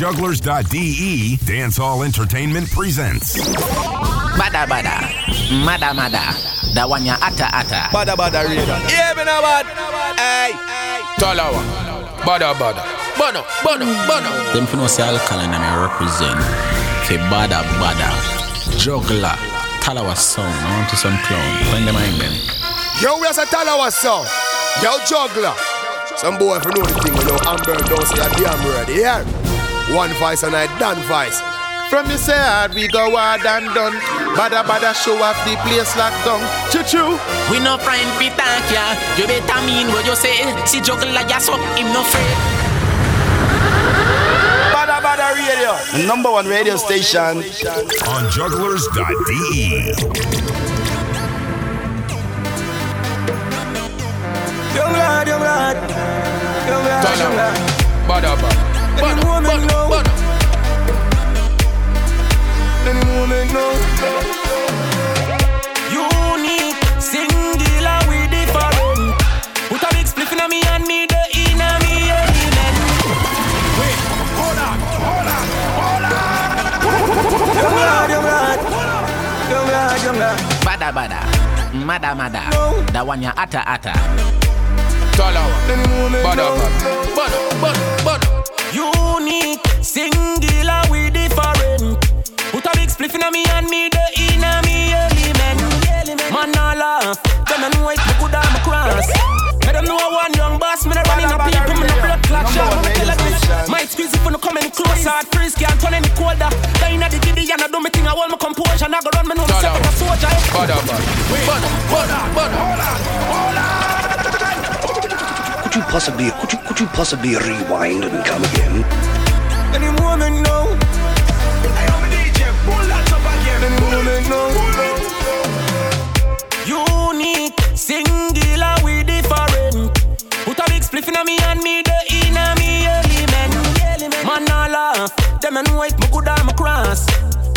jugglerz.de, Dancehall Entertainment presents. Badda badda, mada mada, da one ya ata ata. Badda badda radio. Yeah, me no bad. Hey, Talawah. Badda badda. Bono, bono, bono. Them for no say alkaline and I represent. Fe badda badda, juggler, Talawah song. I want to some clown. Find them in them. Yo, we a Talawah song. Yo, juggler. Some boy if you know the thing, you know, Amber don't say a damn word. Yeah. One voice and I done voice. From you say hard, we go hard and done. Badda badda show off the place locked down. Choo choo. We no friend fi thank ya. You better mean what you say. See juggler ya so him no afraid. Badda badda radio. The number one radio station. On jugglerz.de. Young lad, young lad. Young lad, young lad. Badda badda. Any woman know. Any woman know. Unique, singular, we different. Put a big spliff in me and me the in a me element. Young lad, young lad. Young lad, young lad. Badda badda, mada mada, da one ya ata ata. Talawah. Any woman know. Badda, badda, bada. Unique, singular, we different. Put a big spliff in me and me the in a me element. Man, I laugh. Them know it, me good I'm cross. Let them know I want young boss, me the running up people, me no blood clot shot. Me tell this. Might squeeze if you no come any closer. Hard freeze can't turn any colder. Dying at the giddy and I do me thing, I hold my composure. I go run, me know myself like a soldier. Badda, badda. Badda, badda, bada. Could you possibly could you could you possibly rewind and come again? Any woman know. Any woman know. Unique, singular, we different. Put a big spliff in me and me the in a me element. Man, I laugh. Them and know it, me good I'm cross.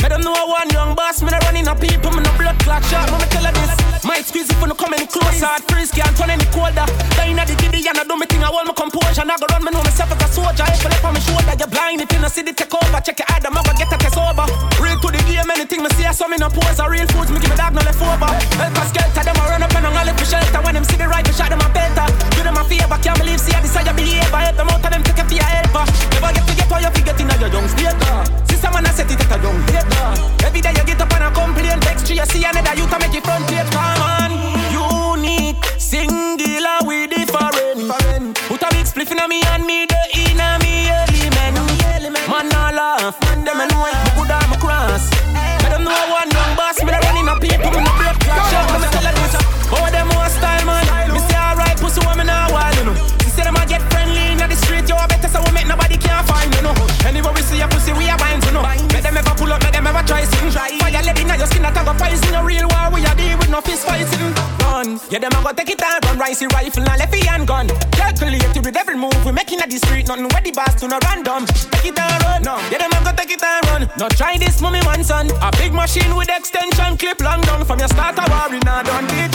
Me them know I want young boss, me the running up people, me no blood clot shot. Me tell her this. Might squeeze if you no come any closer. Hard freeze can't turn any colder. Dying at the giddy and I do me thing, I hold my composure. I go run, me know myself as a soldier. If I left on my shoulder, you're blind. If you no see the take over, check your Adam, I'm gonna get a test over. Real to the game, anything me see, I saw me no pose. A real foods, me give me dog no left over. Help us skelter, them I run up and I'm gonna live for shelter. When them see the right, we shot them a better. Do them a favor, can't believe, see I decide behavior. Help them out of them, take a fear helper. Never get to get how you forget in your young state. Uh. Sister man, I set it at a young date. Every day you get up and I complain, text you, you see another you to make it front page. Come on, unique, singular, we different. Put a big spliff in me and me the in and rifle and left hand gun. Calculated with every move we making at the street. Nothing where the boss do no random. Take it and run. No, yeah them a go take it and run. No try this, mommy one son. A big machine with extension clip long down from your starter war in a done DJ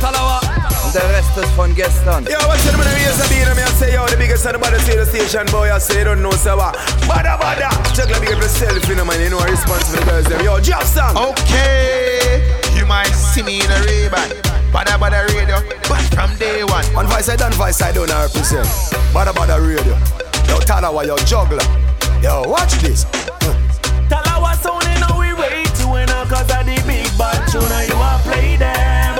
talawah. Der Rest ist von gestern. Yo, what's the name of the beat? Me I say, yo, the biggest and the baddest radio station, boy. I say, don't know, so what? Badda, badda. Juggler, big up yourself, you know, man. You know, responsible girls, them. Yo, drop song. Okay, you might see me in a Ray-Ban, Badda Badda Radio, but from day one. One voice I done, voice I don't represent. Badda, badda, radio. Yo, Talawah, yo, juggler. Yo, watch this. Talawah sound in a we way to win cause of the big bad tune you a play them.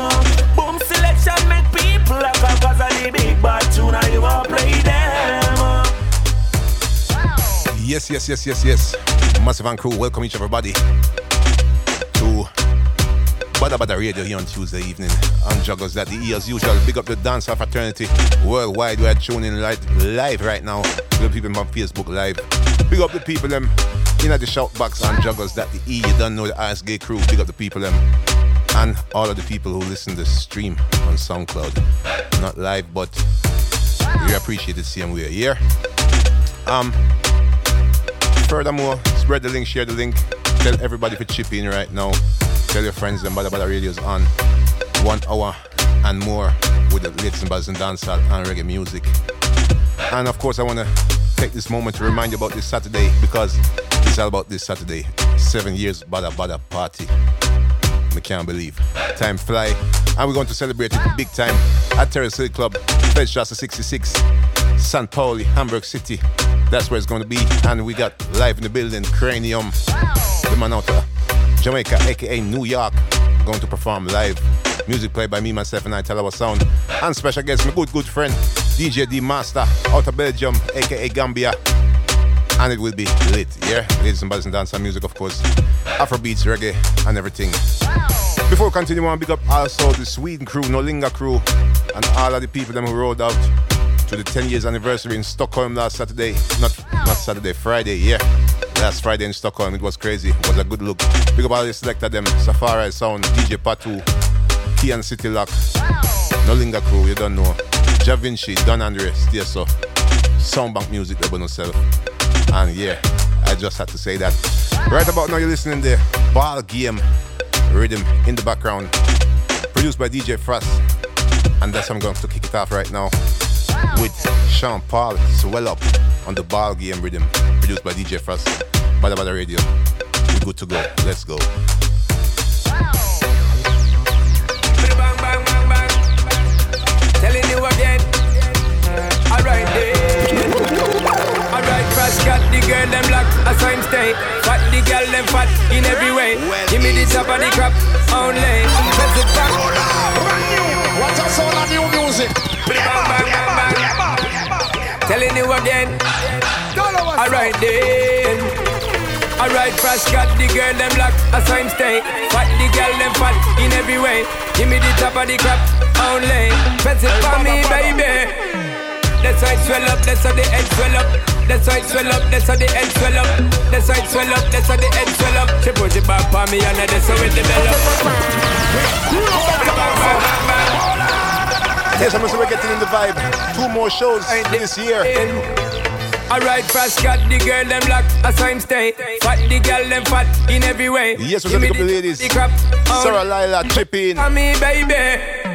Boom selection make people like a cause of the big bad tune you a play them. Yes, yes, yes, yes, yes. Massive and crew, welcome each everybody to Badda Badda Radio here on Tuesday evening on Juggles that the E as usual. Big up the dance of fraternity worldwide. We're tuning live, live right now. Up people on Facebook Live. Big up the people them in at the shout box on Juggles that the E. You don't know the RSG crew. Big up the people them and all of the people who listen to the stream on SoundCloud. Not live, but we appreciate it same way here. Um, furthermore, spread the link, share the link, tell everybody to chip in right now. Tell your friends them Badda Badda Radio's on one hour and more with the latest and buzz and dancehall and reggae music. And of course, I want to take this moment to remind you about this Saturday because it's all about this Saturday. Seven years Badda Badda party. I can't believe. Time fly. And we're going to celebrate it big time at Terrace Hill Club, Feldstrasse 66, St. Pauli, Hamburg City. That's where it's going to be. And we got live in the building, Cranium, the man out of Jamaica, aka New York, going to perform live. Music played by me, myself, and I Talawah sound. And special guest, my good, good friend, DJ D Master, out of Belgium, aka Gambia. And it will be lit, yeah? Ladies and brothers and dancehall music, of course. Afrobeats, reggae, and everything. Before we continue, I big up also the Sweden crew, Nolinga crew, and all of the people them who rolled out to the 10 years anniversary in Stockholm last Saturday. Not not Saturday, Friday, yeah. Last Friday in Stockholm, it was crazy. It was a good look. Big up all the selected them, Safari Sound, DJ Patu, Kian City Lock, Nolinga crew, you don't know. Javinci, Don Andre, stay so. Soundbank music, they no self. And yeah, I just had to say that. Right about now, you're listening to Ball Game Rhythm in the background, produced by DJ Frost. And that's I'm going to kick it off right now with Sean Paul Swell Up on the Ball Game Rhythm, produced by DJ Frost. Bada Bada Radio. We're good to go. Let's go. Bang, bang, bang, bang. Telling you again. Alright, then. Alright, Frost got the girl them black as I'm stay. Fat the girl them fat in every way. Give me the top of the crap only. Press it back. What's a soul of new music? Bang, bang, bang, bang. Telling you again. Alright then. Alright, Frost got the girl them black as I'm stay. Fat the girl them fat in every way. Give me the top of the crap only. Press it for me, baby. That's why it swell up, that's how the head swell up. That's why it swell up, that's how the head swell up. That's why it swell up, that's how the head swell up. She put it back on me and that's how it develop. Yes, I'm also getting in the vibe. Two more shows this year. Alright, fast got the girl them black as I'm stay. Fat the girl them fat in every way. Yes, we're gonna pick up the ladies. Um. Sarah Lila, chip in. On me, baby.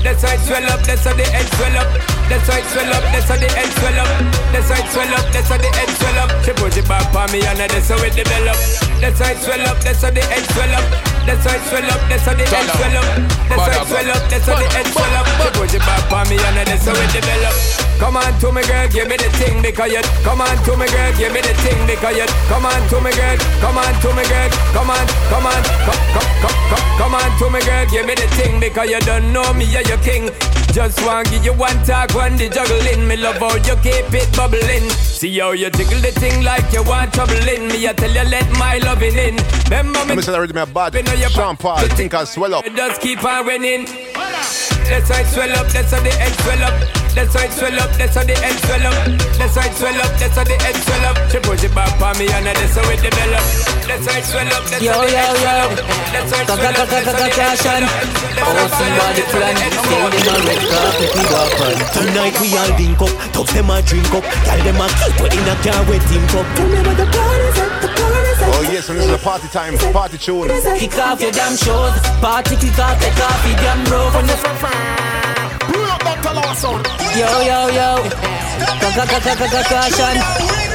That's why it swell up, that's how the head swell up. That's why it swell up, that's how the head swell up. That's it swell up, that's how the head swell up. She put it back on me and that's how it develop. That's why it swell up, that's how the head swell up. That's why it swell up, that's how the head swell up. That's why it swell up, that's how the head swell up. She put it back on me and that's how it develop. Come on to me girl, give me the thing because you Come on to me girl, give me the thing because you Come on to me girl, come on to me girl Come on, come on, come, come, come, come Come on to me girl, give me the thing because you don't know me, you're your king Just want give you one talk, one the juggling Me love how you keep it bubbling See how you jiggle the thing like you want trouble in me I tell you let my loving in Remember me Mr. Already my bad. Sean Paul, think I swell up. Just keep on winning That's why it swell up, that's how the head swell up That's why it swell up, that's how the head swell up That's why it swell up, that's how the head swell up She push it back on me and that's how it develop That's why it swell up, that's Yo, how the yo, head yo. swell up That's why it swell up, that's how the head swell up Oh, somebody plan. Say them a red carpet we go on. Tonight we all link up. talk them a drink up. Tell them a keep it in a car with team up. Remember the party's at the party's at Oh yes, and this is a party time, party tune. Kick off your damn shows. Party kick off, take off your damn robe. Yo, yo, yo. Caution.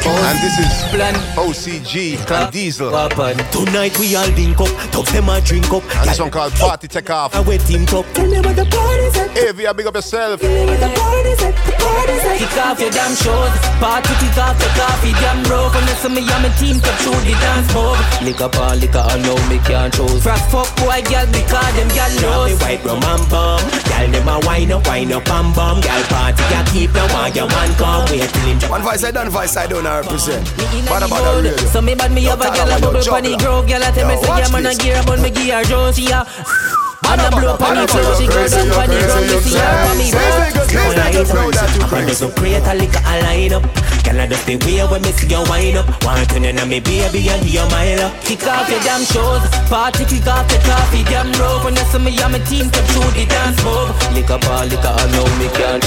And this is Plan. OCG and Diesel. Weapon. Tonight we all link up. Thugs them a drink up. And this one called Party Take Off. And we team up. Tell me what the party's at. Hey, Via, big up yourself. Tell me what the party's at. The party's at. Kick off off your damn shoes. Party kick off the coffee, damn broke. Unless me and my team come through the dance move. Lick up all liquor, I know me can't choose. Frack fuck boy, girl, because them girl knows. Me white rum and bum. Girl, them a wine up, wine up and bum. Girl, party, girl, keep the one, your man come. Wait till him One voice I done, voice I don't represent. But about the radio. So me bad me have a girl a bubble funny grow. Girl, I tell me say, yeah, man, a gear up on me gear, Josie, yeah. And a blow up on the floor, she goes down on the ground, me see her for me Man, so create a liquor a line up Can I just stay way when me see you wind up? Want to know me be baby and you my love Kick off your damn shoes Party kick off the coffee. Damn rope When that's me and my team come through the dance move. Lick up all liquor I know me can't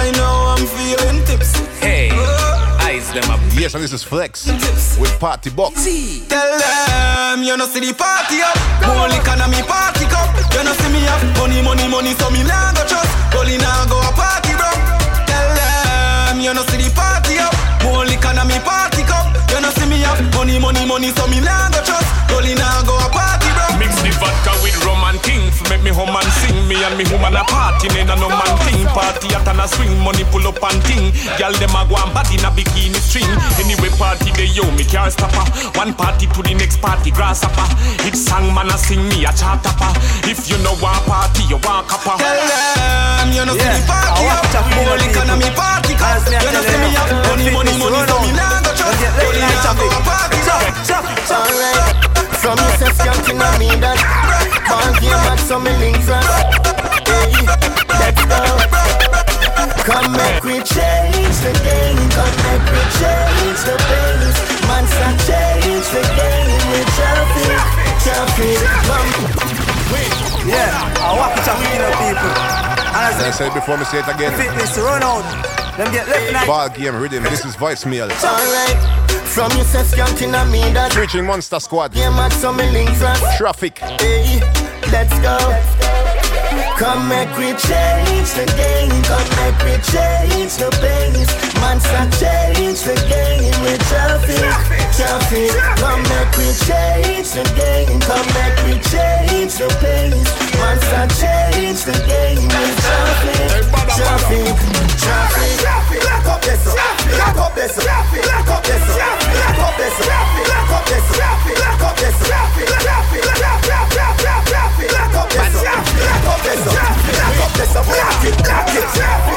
hold, hold, hold Yes, and this is Flex with Party Box. Tell them you know see the party up. More liquor than me party cup. You know see me up. Money, money, money, so me nah go trust. Only now go a party bro. Tell them you know see the party up. More liquor than me party cup. You know see me up. Money, money, money, so me nah go trust. Only now go a party bro. Mix the vodka with rum and king. Make me home and sing. Me and me woman a party. Then a no man thing. Party at and a swing. Money pull up and ting. Girl them a go and body in a bikini string. Anyway party they yo me can't stop her. One party to the next party grasshopper. It song man a sing me a chart topper. If you know one party you want copper. Tell them you know see the party up. More liquor than me party cup. You know see me up. Money, money, money, so me nah go trust. Only now go a party bro. Alright. From you say skanking on me that Ball game at some link from Hey, let's go. Come make we change the game. Come make we change the pace Man start change the game. With traffic Traffic Yeah, I walk it people And I said before me say it again. Fitness run out Them get left night Ball game rhythm. This is voicemail. Alright From you say skanking on me that Preaching Monster Squad. Game at some link Traffic. Hey, let's go. Come make we change the game. Come make we change the pace. Man, start change the game with traffic. Traffic. Come make we change the game. Come make we change the pace. Man, start change the game with traffic. Traffic. Traffic. Lock up this. Lock up this. Lock up this. Lock up this. Lock up this. Lock up this. Lock up this. Lock up this. Lock up this. Lock up this. Lock up this. Block it. Block it.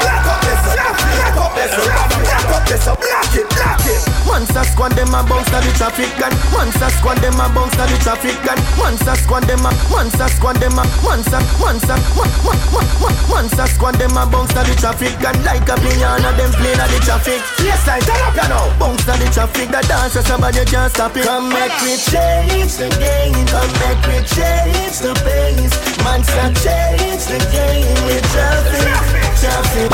Lock up this. Lock up this. Lock up this. It. Block it. Monster squad them a bounce to the traffic gun. Monster squad them a bounce to the traffic gun. Monster squad them a. Monster squad them a. Monster. Monster. Monster squad them a bounce to the traffic gun. Like a piano them playing at the traffic. Yes, I turn up you know. Bounce to the traffic. The dance somebody can't stop it. Come make we change the game. Come make we change the pace. Monster change the game with traffic. Traffic.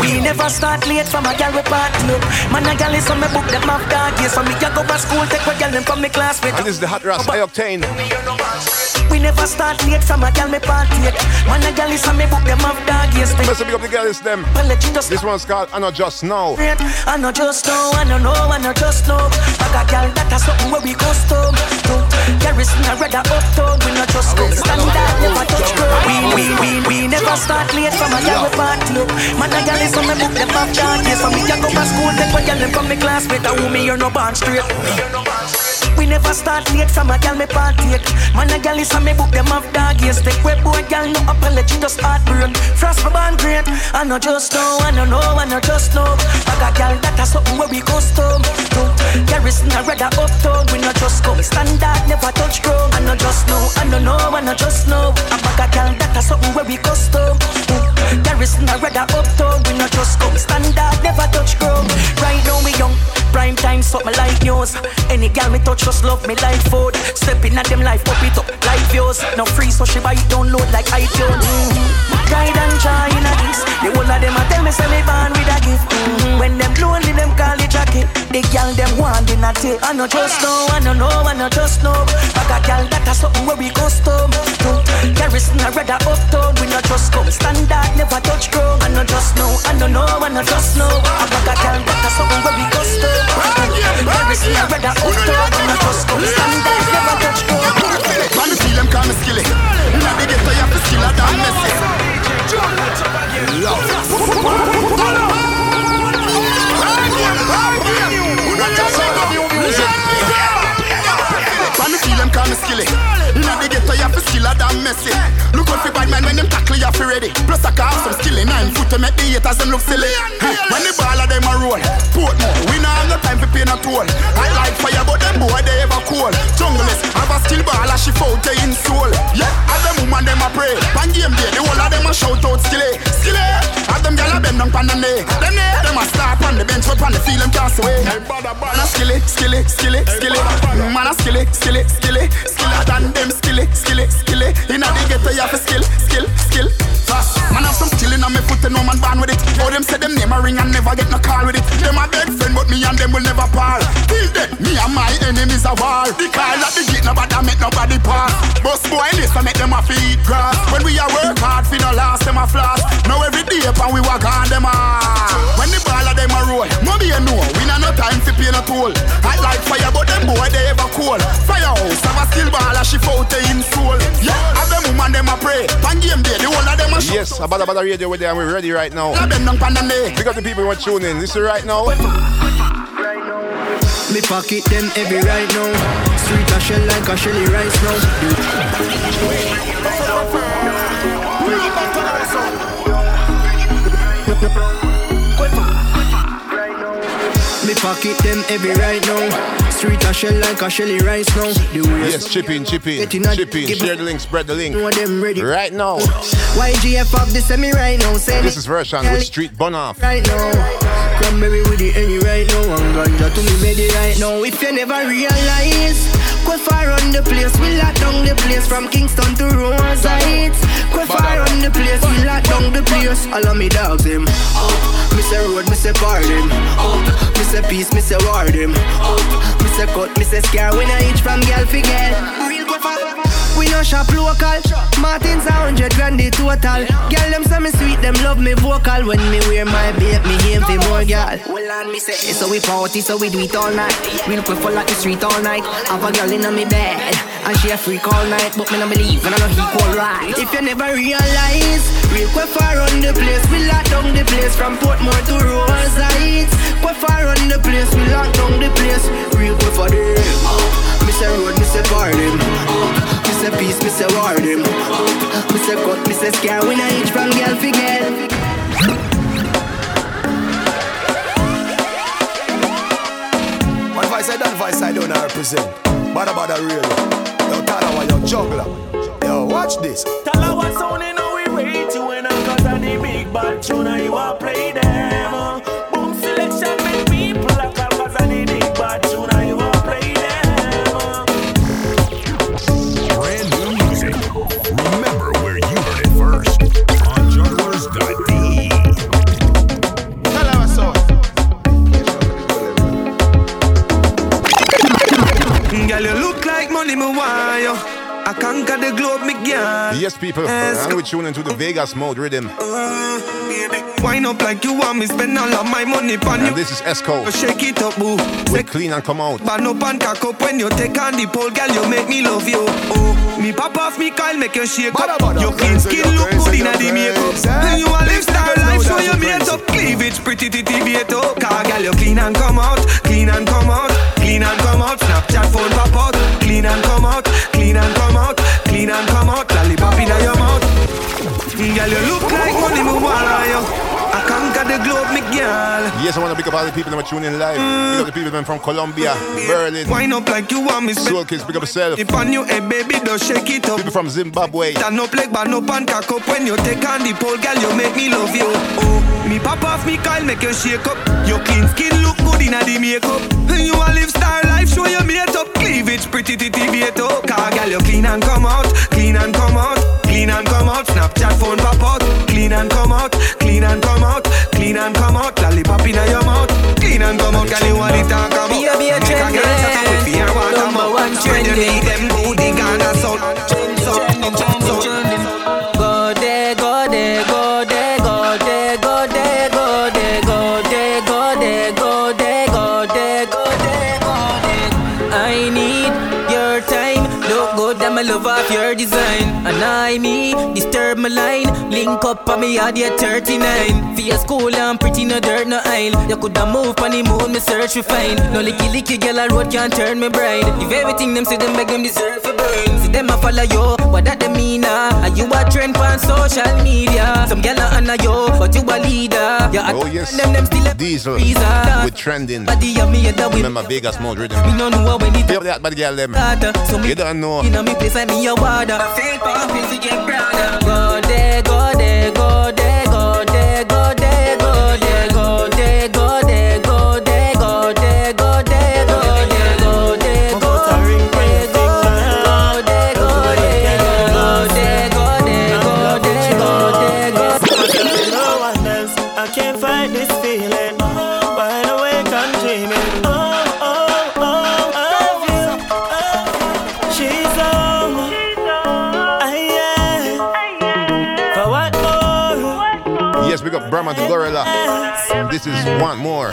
We never start late from a gal we party up. Man a gal is on me book them off dog yes. So me can go to school take a gal them from me classmate. And this is the Hot Ras I-Octane. We never start late from a gal me party up. Man a gal is on me book them off dog yes. Let's big up the girls them. This one's called I Know Just Know. I know just know, I know know, I know just know. I got gal that a something where we custom. Garrison a rather uptown, we not just go standard, never touch ground. We we we we never start late from a we party. Man a gal is on me book them off dog yes. So me can go to school take a gal them from me classmate. And who me you're no born straight. We never start late from a gal me party Man a gal is on me book them off dog yes. Take web boy gal no apology just heartburn. Frost me born great. I know just know, I know know, I know just know. I got gal that a something where we custom. Garrison a rather uptown, we not just go, come standard, never touch ground. I know just know, I know know, I know just know. I got gal that a something where we custom. Garrison a rather uptown, we not just go, come standard, never touch ground. Right now we young. Prime time, something like news. Any gal me touch, just love me like food. Stepping at them life, up it up like views. No free, so she buy it download like iTunes. Mm-hmm. Guide and try in a this. The whole of them a tell me say me born with a gift. Mm-hmm. When them lonely, them call it jacket. The gal them want in a take. I know just know, I know know, I know just know. I got gal that a something where we custom. Garrison a rather uptown, we not just come standard, never touch ground. I not just know, I don't know, I not just know. I got a girl that a something where we custom. Very see I rather up to, I not just go. Standard never touch ground. Man, the feel them call me skilly. Inna the ghetto, you have to skill a damn messy. Man, the feel them call me skilly. Inna the ghetto, you have to skill a damn messy. Look out for bad man when them tackle you, have to ready. Plus I can have some skill in nine foot to make the haters them look silly. When the ball of them a roll, Portmore, we not have no time for pay no toll. I like fire, but them boy they ever cool. Junglist, have a skill ball, a she out in soul. Yeah, have them woman them a pray. Pan game day, the whole of them a shout out skilly, skilly. Have them gyal a bend down pan the knee. Them knee, them a start on the bench, but on the field them can't sway. Man a skilly, skilly, skilly, skilly. Man a skilly, skilly, skilly, skiller than them skilly, skilly, skilly. Inna the ghetto you have to skill, skill, skill. Fast. Man have some skill inna me foot and no man born with it. Oh them say them name a ring and never get no call with it. Them a dead friend but me and them will never part. Till then me and my enemies a war. The call at the gate nobody make nobody pass. But boy this I make them a feed grass. When we a work hard fi no last them a floss. Now every day pan we walk on them hard. When the ball of them a roll, mommy you know we not no time fi pay no toll. Hot like fire but them boy they ever cool. Firehouse have a skill ball a she out in soul. Yeah, have them woman them a pray. Pan game day the whole of them a show. Yes, Abada Bada Radio with them. We're ready right now. Have them down pan the up the people who are tuning in. This is right now. Me pocket them every right now. Street a shell like a shelly rice now. Me pocket them every right now. Street a shell like a shelly rice now. The way Yes, chip in, chip in, chip in. Share the link, spread the link. Them ready. Right now. YGF up the semi right now. Say This is version with Street Bun Off. right now. Cranberry with the any right now. Ganja to me ready right now. If you never realize, go far on the place. We lock down the place from Kingston to Rose Heights. Far on the place. We lock down the place. All of me dogs them. Up. Me say road, me say bar them. Up. Me say peace, me say war them. Up. Me say cut, me say scar. When I each from girl fi We no shop local. Martin's a hundred grand the total. Girl them say me sweet, them love me vocal. When me wear my babe, me aim for more girl. Well on me say, so we party, so we do it all night. Real quick for like the street all night. Have a girl in me bed, and she a freak all night. But me no believe, and I know he equal right. If you never realize, real quick far on the place, we lock down the place from Portmore to Rose Heights. Quick far on the place, we lock down the place. Real quick for them. Uh, me say road, me say them. Say peace, me say war them. Me say cut, me say scare when I each from girl fi girl. One voice I done, voice I don't represent. Badda badda radio. Yo, Talawah, yo, juggler. Yo, watch this. Talawah sound in how we rate you when I'm cause of the big bad tune and you a play me you. Yes, people. And we tune into the Vegas mode rhythm. Uh, wind up like you want me, spend all of my money on you. And this is Esco. Shake it up, boo. With clean and come out. Ban up and cock up when you take on the pole, girl, you make me love you. Oh, me pop off me Kyle, make you shake up. Your clean skin look good in the makeup. And you a live star life, show you made up. Cleavage pretty titty beat up. Car girl, you clean and come out, clean and come out, clean and come out. Snapchat phone pop out, clean and come out, clean and come out, clean and come out. Lollipop in your mouth. Girl, you look like money, me want you. I conquer the globe, me girl. Yes, I want to pick up all the people that are tuning live. Pick up the people that are from Colombia, Berlin. Wind up like you want me. Soul Kids, pick up yourself. If on you, hey baby, don't shake it up. People from Zimbabwe. Stand up like up and cock up when you take on the pole, girl, you make me love you. Oh, me pop off me Kyle, make you shake up. Your clean skin good in the makeup. And you a live star life, show you made up. Cleavage pretty titty beat up. Car girl, you clean and come out, clean and come out, clean and come out. Snapchat phone pop out, clean and come out, clean and come out, clean and come out. Lollipop in your mouth, clean and come out, girl, you want it talk about. Be a- be a Make trendy, up with fear, walk number one need them booty, Ghana sound. Walk up on me yard, yeah, 39. Fear school, I'm pretty, no dirt, no aisle. You coulda move on the moon, me search for find. No licky licky, girl, a road can't turn me bride. If everything them say, them make them deserve for burn. See them a follow you, what that they mean, ah? Are you a trend on social media? Some girl a honor you, but you a leader. You Oh yes, them, them still a Diesel visa. with trending. Body of me, that we Remember Vegas mode rhythm. Me no know when it Feel that bad girl them. So me You don't know. You know me place like me a water. Feel powerful to get brother. Go there, go This is one more.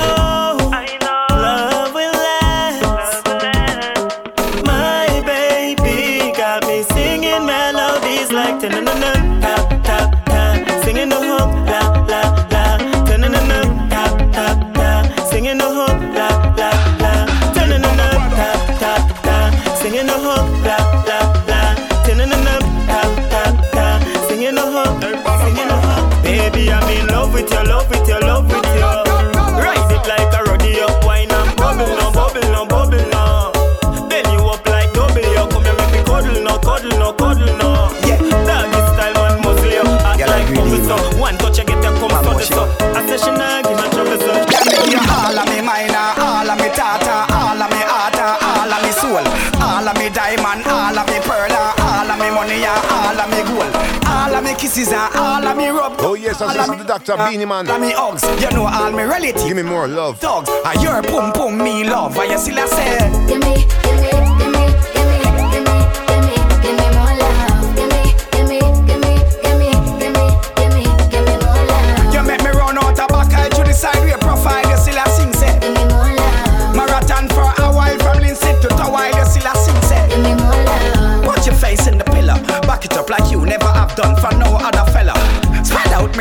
Kisses and all of me rub. Oh yes, and this is the Dr. Beenie Man. All of me hugs, you know all me relatives. Give me more love. Dogs, and your pum pum me love, and you still a say. Give me, give me,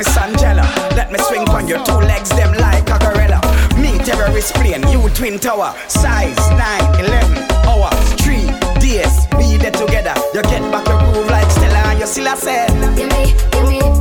Miss Angela, let me swing on your two legs, them like a gorilla. Me terrorist plane, you twin tower, size 9, 11 hours, 3 days, be there together. You get back your groove like Stella, and you still a say. Give me, give me,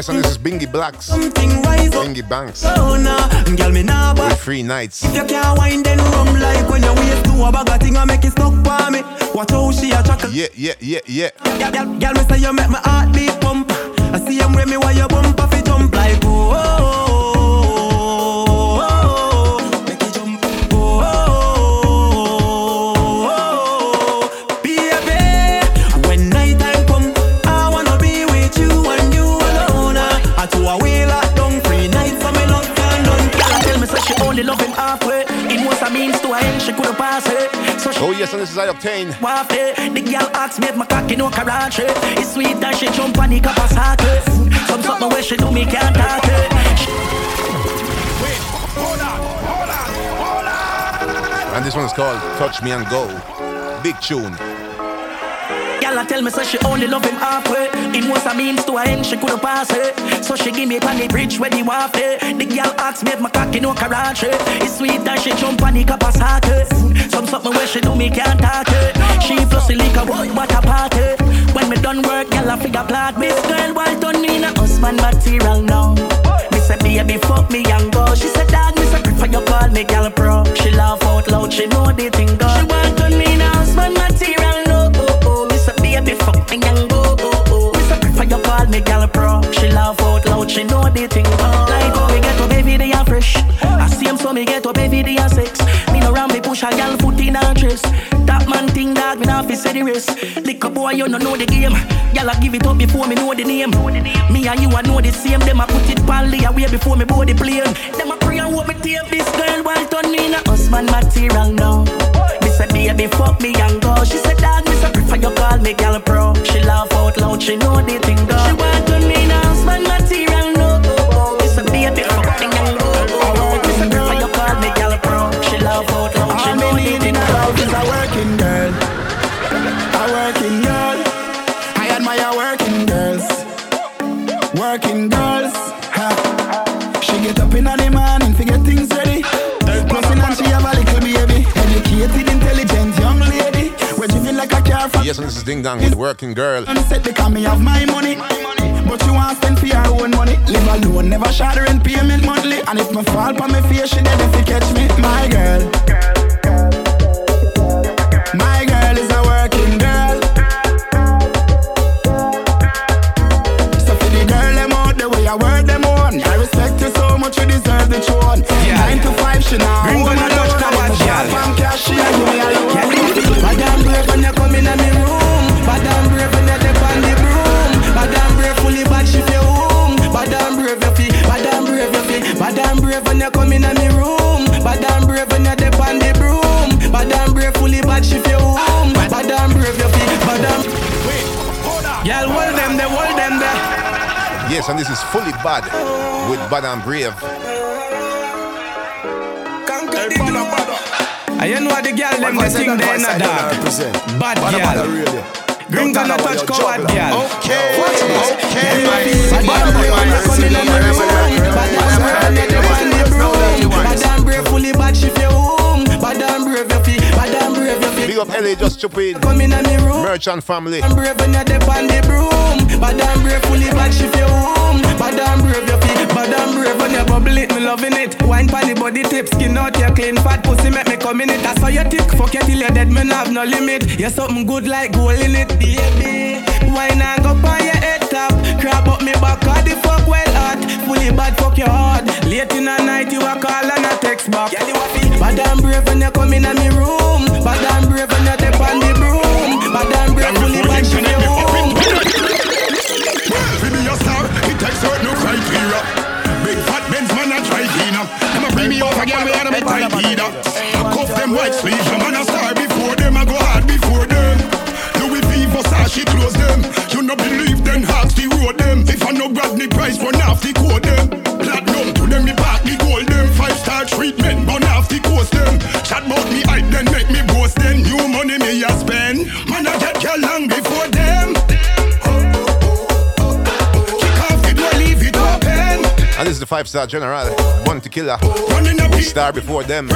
yes, and this is Bingy Blacks. something rise up. Bingy Banks. Oh nah, girl me nah free nights. If you can't wind then rum like when you waist to a bag of thing I make it stuck me. Watch how she a chuckle. Yeah, yeah, yeah, yeah. Girl, girl, girl, me say you make my heart beat pump. I see him with me while you bump off it jump like oh. oh, oh, Oh yes, and this is I-Octane. The girl asks me if my cocky no karate. It's sweet that she jump on the Kawasaki. Some something where she do me can't talk it. And this one is called Touch Me and Go. Big tune. Girl a tell me say she only love him halfway. It was a means to an end, she couldn't pass it. So she give me on the bridge where the waft it. The girl asks me if my cocky no karate. It's sweet that she jump on the Kawasaki. Some something where she do me can't talk it. She plus the liquor, what, what a party. When me done work, girl a figure plot. This girl turn me in a husband material now. Me say baby fuck me and go. She said dog me say prefer you call me girl pro. She laugh out loud, she know the thing go. She want me in a husband material me say baby fuck me and go. Oh oh, me say prefer you call me girl pro. She laugh out loud, she know the thing go. Like how me get to baby they are fresh. I see him so me get to baby they are sex. Push a girl foot in her chest. That man thing dog say the rest. Lick a boy, you no know the game. Y'all give it up before me know the name. Me and you, I know the same. Them I put it pally away before me board the plane. Them I pray and hope me take this girl while turn me a husband material now. Me say baby fuck me and go. She said dog, me say prefer you call me gal pro. She laugh out loud, she know the thing go. She want to me Yes, and this is Ding Dong with Working Girl. Set because me have my money. But you want to spend for your own money. Live alone, never share the rent payment monthly. And if me fall on my face, she dead if you catch me. My girl. My girl is a working girl. So for the girl them out the way I work them on. I respect you so much, you deserve the throne. Nine to five, she now Bring on the touch alone. now, I ya. fall from cash, she give me alone. In a me room. Madam brave when you dip on the broom. Madam brave fully bad she feel home. Madam brave you feel. Madam brave you feel. Madam brave when you come in a me room. Madam brave when you dip on the broom. Madam brave fully bad she feel home. Madam brave you feel. Madam. Girl, hold them there, hold them there. Yes, and this is fully bad with Bad and Brave. I you know the girl them the thing they a dog. Bad girl. Green gonna touch coward girl. Okay, okay. Madam brave when you come in a me room. Madam brave you up LA Just Stupid. Come in me room. Merchant family. Madam brave when you dip on the broom. Madam brave fully bad she feel home. Madam brave you feel. Madam brave when you bubble it, me loving it. Wine pon the body tip, skin out your clean fat pussy make me come in it. That's how you tick. Fuck you till you're dead, man have no limit. You're something good like gold in it, baby. Wine and go on your head top. Crab up me back, cause the fuck well hot. Fully bad, fuck your heart. Late in the night, you a call and a text back. Madam brave when you come in a me room. Madam brave when you dip on the broom. Madam brave fully bad, she feel home. To be a star, it takes certain criteria. Big fat Benz man a drive in em. Them a bring me over again, we are me tight leader. Cuff them white sleeves, a man a star V Versace close them. You no believe then ask the road them. If I no grab the price, run off the code them. Platinum to them, me park the gold them. Five star treatment, burn off the coast them. Chat about me hype, then make me boast then. New money me a spend. Man I get girl long before them. Kick off the leave it open. And this is the five star general. One tequila. Star before them.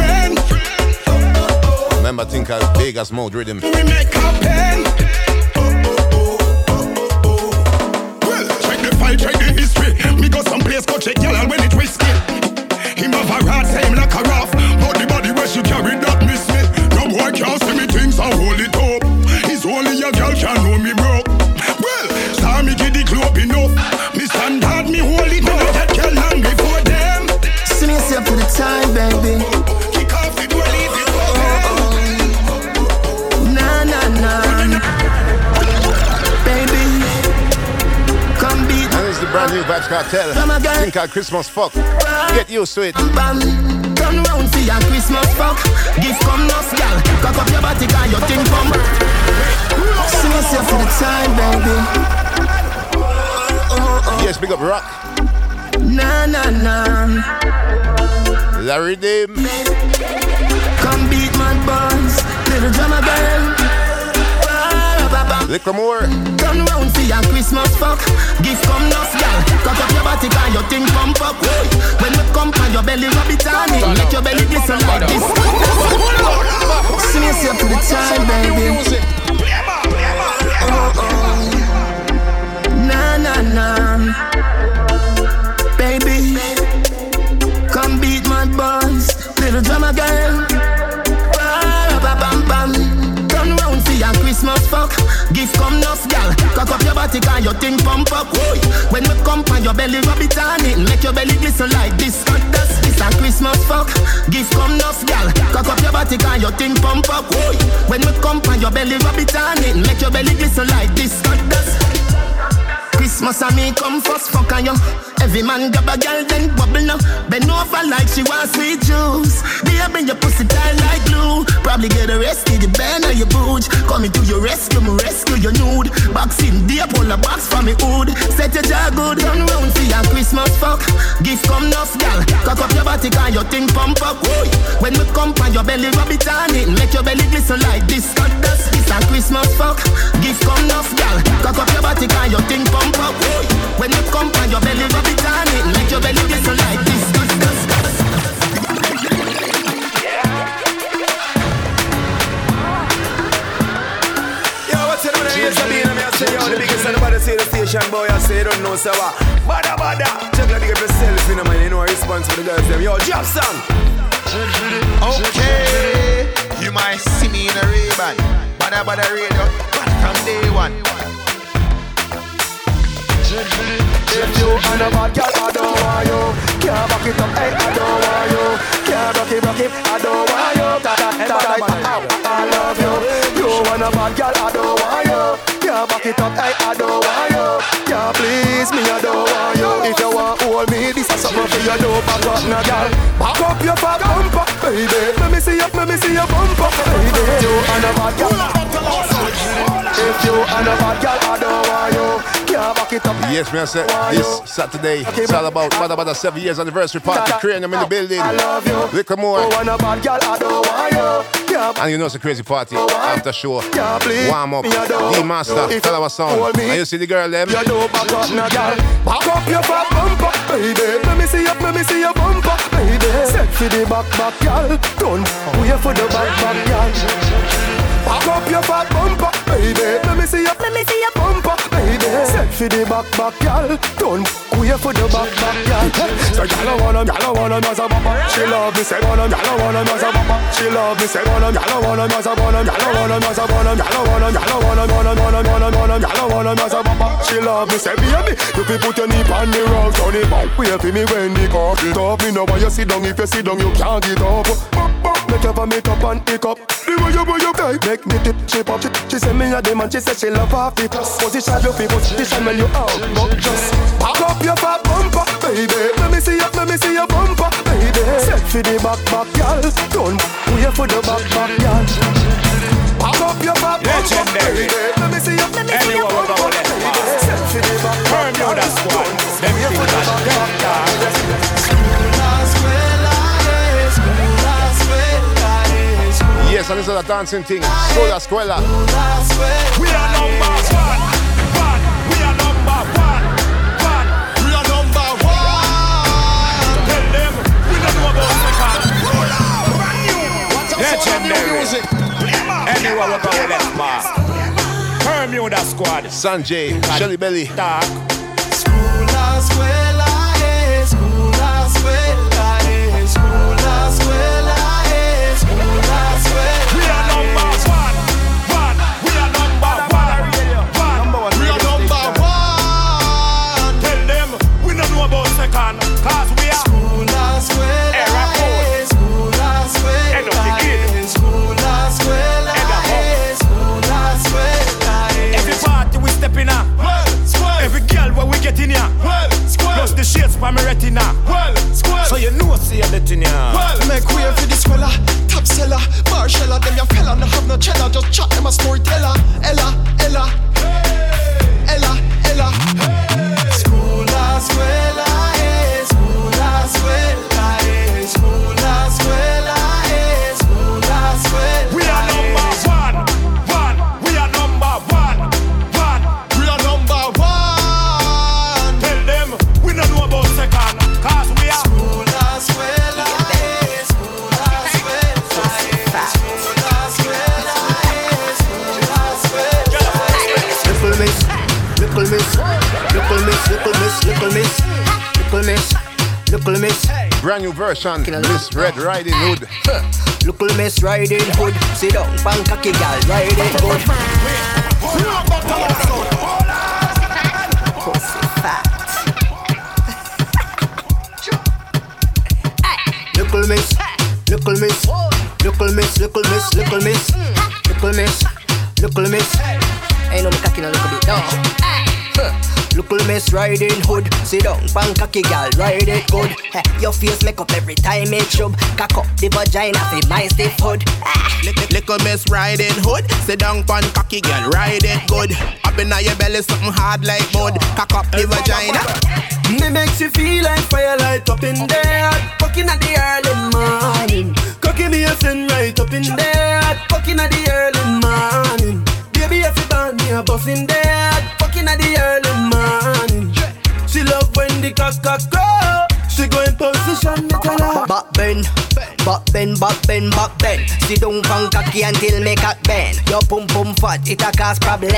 Remember, think of Vegas mode rhythm. Me go someplace, go check y'all when it Vybz Kartel. Think of Christmas fuck. Get used to it. bam. Turn round for your Christmas fuck. Gift come nuts, gal. Cock up your body, got your thing from. See me step the time, baby. Yes, big up Rock. Nah, nah, nah. Larry Dim. Come beat my buns, little drummer girl. Liquor more. Turn round for your Christmas fuck. Gift come nuts, gal. Cock up your body, got your thing pump up. When we come on your belly, rub it on it. Make your belly listen like this. See me step to the time, baby. Oh, oh. oh. Nah, nah, nah. Give come enough, gal. Cock up your body, can your thing pump up. Boy. When me come on your belly, rub it on it. Make your belly glisten like this. Cut dust, this a Christmas fuck. Give come enough, gal. Cock up your body, can your thing pump up. Boy. When me come on your belly, rub it on it. Make your belly glisten like this. Cut dust. Christmas and me come first, fuck on you. Every man grab a girl, then bubble now. Bend over like she wants sweet juice. Baby, your pussy tight like glue. Probably get arrested, the band or your booch. Coming to your rescue, me rescue your nude. Box in deep, pull a box from me hood. Set your jaw good, run round for your Christmas fuck. Gift come enough, gal. Cock up your body, can your thing pump up. Boy. When we come on your belly, rub it on it. Make your belly glisten like this. Cut dust, this a Christmas fuck. Gift come enough, gal. Cock up your body, can your thing pump up. Boy. When me come on your belly, rub it on it. Make your belly glisten like this. Dust, dust, dust. Yo, what's it on the ears of being? I say, yo, the biggest anybody see the station, boy, I say, don't know, so what? Badda, badda. Check like to get yourself in, man, you know, a response for the girls, them. Yo, drop some. Okay, you might see me in a Ray-Ban, badda badda radio, but from day one. If you and a bad girl, I don't want you. Can't back it up, hey, I don't want you. Can't rock it, rock it, I don't want you. Ta ta ta ta I love you. You and a bad girl, I don't want you. Can't back it up, I want you. Can't please me, want you. If you want hold me, this is something for you. Don't back up, no girl. Back up your fat bumper, baby. Let me see you, let me see your bumper, baby. If You and a bad girl. If you and a bad girl, want you. Can't back it up. Yes, man, I said this Saturday. It's all about Badda Badda 7 years anniversary party. Cranium in the oh, building. Little more. Oh, and a bad girl, I don't you. Can't And you know it's a crazy party oh, after show. Warm up. me, D Master, If tell our sound. hold me, And you see the girl them. You don't back up, no girl. Back up your fat bumper, baby. Let me see you, let me see your bumper, baby. Set for the back, back, girl. Don't wait for the back, back, girl. Back up your fat bumper, baby. Let me see you, let me see your bumper, Set for the back, back, girl. Don't wait for the back, back, girl. So I wanna, girl, I wanna, mas a bumper. She love me, say wanna, girl, I wanna, mas a bumper. She love me, say wanna, girl, I wanna, mas a wanna, girl, I wanna, mas a wanna, girl, I wanna, I wanna, wanna, wanna, wanna, wanna, girl, I wanna, mas a bumper. She love me, say baby, you put your knee on the rock, turn it back. Wait for me when the cock it up. Me know why you sit down. If you sit down, you can't get up. Make your vomit up and pick up. The way you, way you make me tip, shape up. She, say me a dem and she say she love half it. Position you fi position when you out, but just back up your fat bumper, baby. Let me see you, let me see your bumper, baby. Set for the back, back, girl. Don't wait for the back, back, girl. Back up your fat bumper, baby. Let me see you, let me see your bumper, go baby. Set for the back, back, Firm you girl. that squad. Them Wait for the back, back, them girl. Yes, and this is a dancing thing. Sola Squella. We are number Legendary. Anywhere we go, left mark. Bermuda squad. Sanjay, Shelly Belly. Dark. We the shades for me retina. So you know see a bit in ya Make way for the squella, top seller, Marshalla, them your fella, no have no cheddar, just chat them a storyteller. Ella, Ella, Ella, Ella. Skula, Little Miss, Little Miss, Little Miss. Brand new version, Miss Red Riding Hood. Little Miss Riding Hood, sit down, bang cocky gal, riding hood. Little Miss, Little Miss, Little Miss, Little Miss, Little Miss, Little Miss, Little Miss. Ain't no cocky no little bit, no. Little miss riding hood, sit down, pan cocky gal, ride it good. Hey, your face make up every time it shove. Cock up the vagina for my stiff hood. Ah. Little, little miss riding hood, sit down, pan cocky girl, ride it good. Up in your belly, something hard like mud. Cock up the vagina. Me makes you feel like firelight up in there. Fucking at the early morning. Cooking me a sin right up in there. Fucking at the early morning. Baby, if you burn me a bus in there. The cock cock go. She go in position, me tell her. Back bend, back bend, back bend, back bend. Sit down pan cocky until me cock bend. Your pum pum fat, it a cause problem.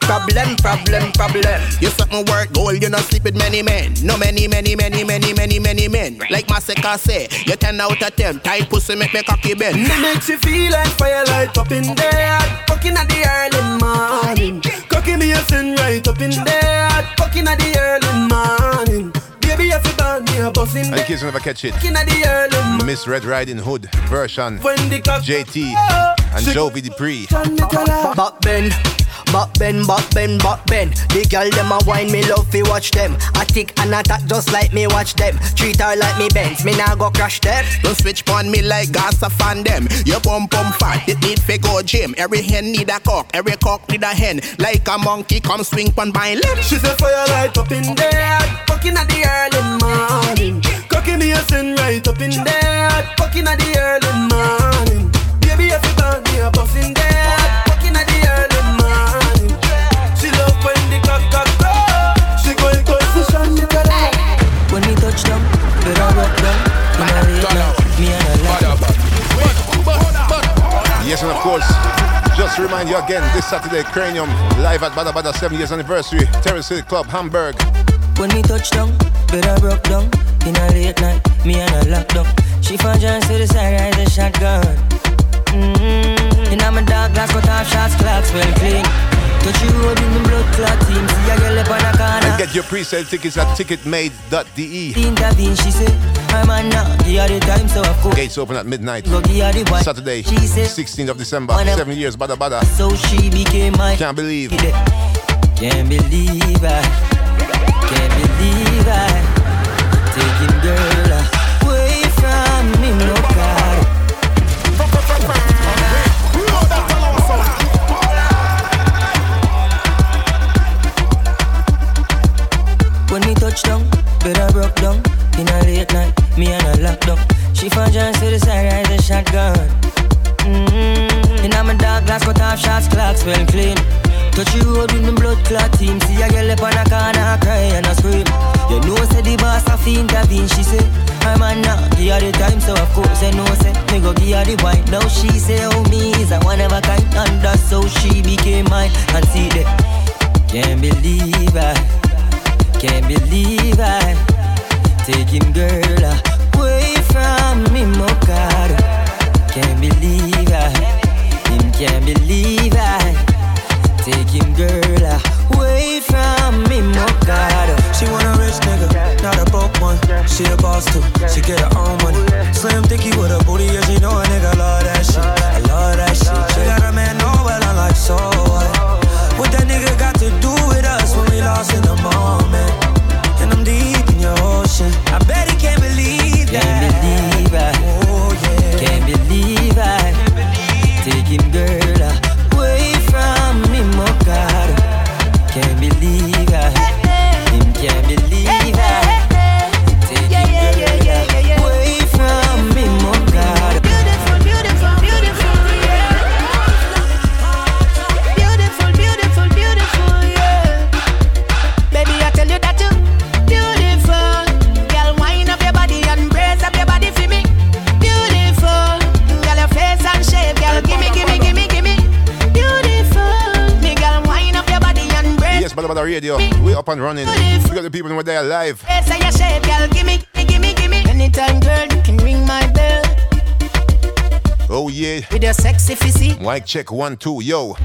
Problem, problem, problem. You something work gold, you not sleep with many men. No many, many, many, many, many, many men. Like my Maseka say, you 10 out of 10. Tight pussy make me cocky bend. Me makes you feel like firelight up in there. Fucking at the early morning. Cooking me a sin right up in there. Fucking at the early morning. Baby, if you burn me in case you never catch it, Fucking at the early morning. Miss Red Riding Hood version, When the cock JT oh. And Jovi Dupree. Back bend, back bend, back bend, back bend. The girl them a wine, me love fi watch them. I tick and attack just like me watch them. Treat her like me Benz, me nah go crash them. Don't switch on me like gas a fan them. Your pum pum fat, it need fi go gym. Every hen need a cock, every cock need a hen. Like a monkey, come swing pon my limb. She say firelight up in there. Fucking at the early morning. Cooking me a sin right up in there. Fucking at the early morning. Baby, if you burn me a there. Fucking at the early morning. She love when the cock cock go. She go in position, me tell. When we touch down, better rock down. In a late night, me and a Yes, and of course, just remind you again, this Saturday, Cranium, live at Badda Badda 7 years anniversary, Terrace City Club, Hamburg. When we touch down, better broke down. In a late night, me and a lockdown. She found John to the side, ride the shotgun. Mm-hmm. In my dark glass, cut off shots, clocks well clean. Touch you road in the blood clot team. See a girl up on a corner. And get your pre-sale tickets at ticketmade.de. Intervene, she I'm now, give her the time, so of course. Gates open at midnight. Go give her the wine. Saturday, She said, 16th of December, seven years, Badda Badda. So she became my. Can't believe. It. Can't believe I. Can't believe I. Taking girl When we touch down, better broke down. In a late night, me and a lockdown. She found John to the side, ride the shotgun. Mm-hmm. In a my dark glass, cut off shots, clocks well clean. Touch you road with me blood clot team. See a girl up on a corner, cry and a scream. You know, say the boss have to intervene. She say, I'm a now, give her the time, so of course I know, say, me go give her the wine. Now she say, oh, me is a one of a kind, and that's how she became mine. And see that, can't believe I, can't believe I, taking girl away from me, God. Can't believe I, him can't believe I. Him girl away from me, God. She want a rich nigga, not a broke one. She a boss too, she get her own money. Slim thicky with a booty, yeah, she know a nigga love that up and running. We got the people who are there live. Face and your shape, girl, gimme, gimme, gimme. Anytime, girl, you can ring my bell. Oh yeah. With your sexy physique. Mic check one, two, yo.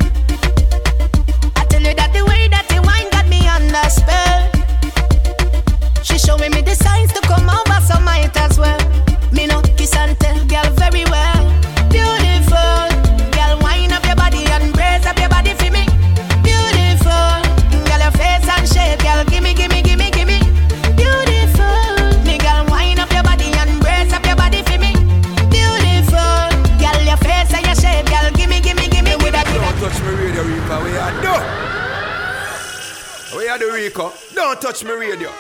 Touch me radio.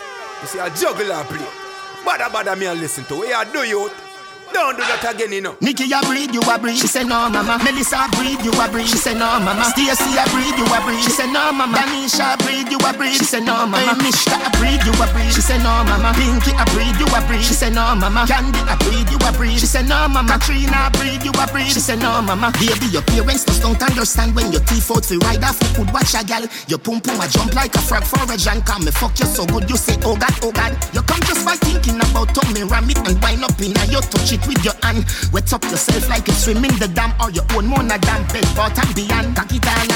You see I juggle juggler play. Badda badda me and listen to. Where you do you? Don't do that again, you know. Nikki, I breathe, you a breathe. She say no, mama. Melissa, I breathe, you a breathe. She say no, mama. Stacy, I breathe, you a breathe. She say no, mama. Danisha, I breathe, you a breathe. She say no, mama. Mishka, I breathe, you a breathe. She say no, mama. Pinky, I breathe, you a breathe. She say no, mama. Candy, I breathe, you a breathe. She say no, mama. Katrina, I breathe, you a breathe. She say no, mama. Baby, your parents just don't understand when your teeth out fi ride off. You could watch a gal. Your pum pum a jump like a frog for a. Come me fuck you so good. You say oh god, oh god. You come just by thinking about me ram it and wind up in a you touch it with your hand. Wet up yourself like you swim in the dam or your own mona dam bed but and beyond. It and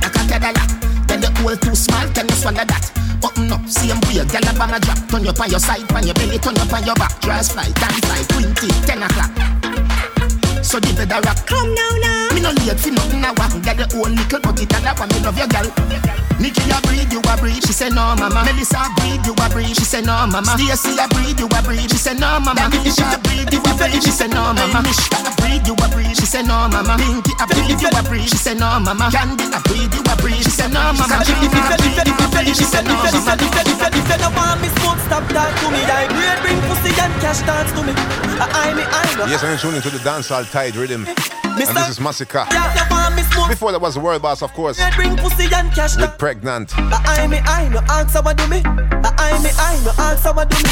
like a kedala. Then the hole too small, can you swallow that? Open up, same way, gyal a bang a drop. Turn you up on your side, on your belly, turn you up on your back. Dress fly, dance fly, twenty, ten o'clock. So the bed a rock. Come now, now. Me no late for nothing I want. Get the old little but it and I want me love your girl. Nikki a breathe, you a breathe. She say no, mama. Melissa breathe, you a breathe. She say no, mama. Stacy a breathe, you a breathe. She say no, mama. Misha breathe, you a breathe. She say no, mama. Mishka a breathe, you a breathe. She say no, mama. Pinky a breathe, you a breathe. She say no, mama. Candy a breathe, you a breathe. She say no, mama. She say no, mama. She say no, mama. If you don't want me smoke, stop talk to me. Like great bring pussy and cash dance to me. I, I me, I know. Yes, I'm tuning to the dancehall tide rhythm. And Mister- this is Masicka. Yeah, you want me smoke. Before that was the world boss, of course. Great bring pussy and cash dance. With pregnant. I me, I no answer what do me. I me, I no answer what do me.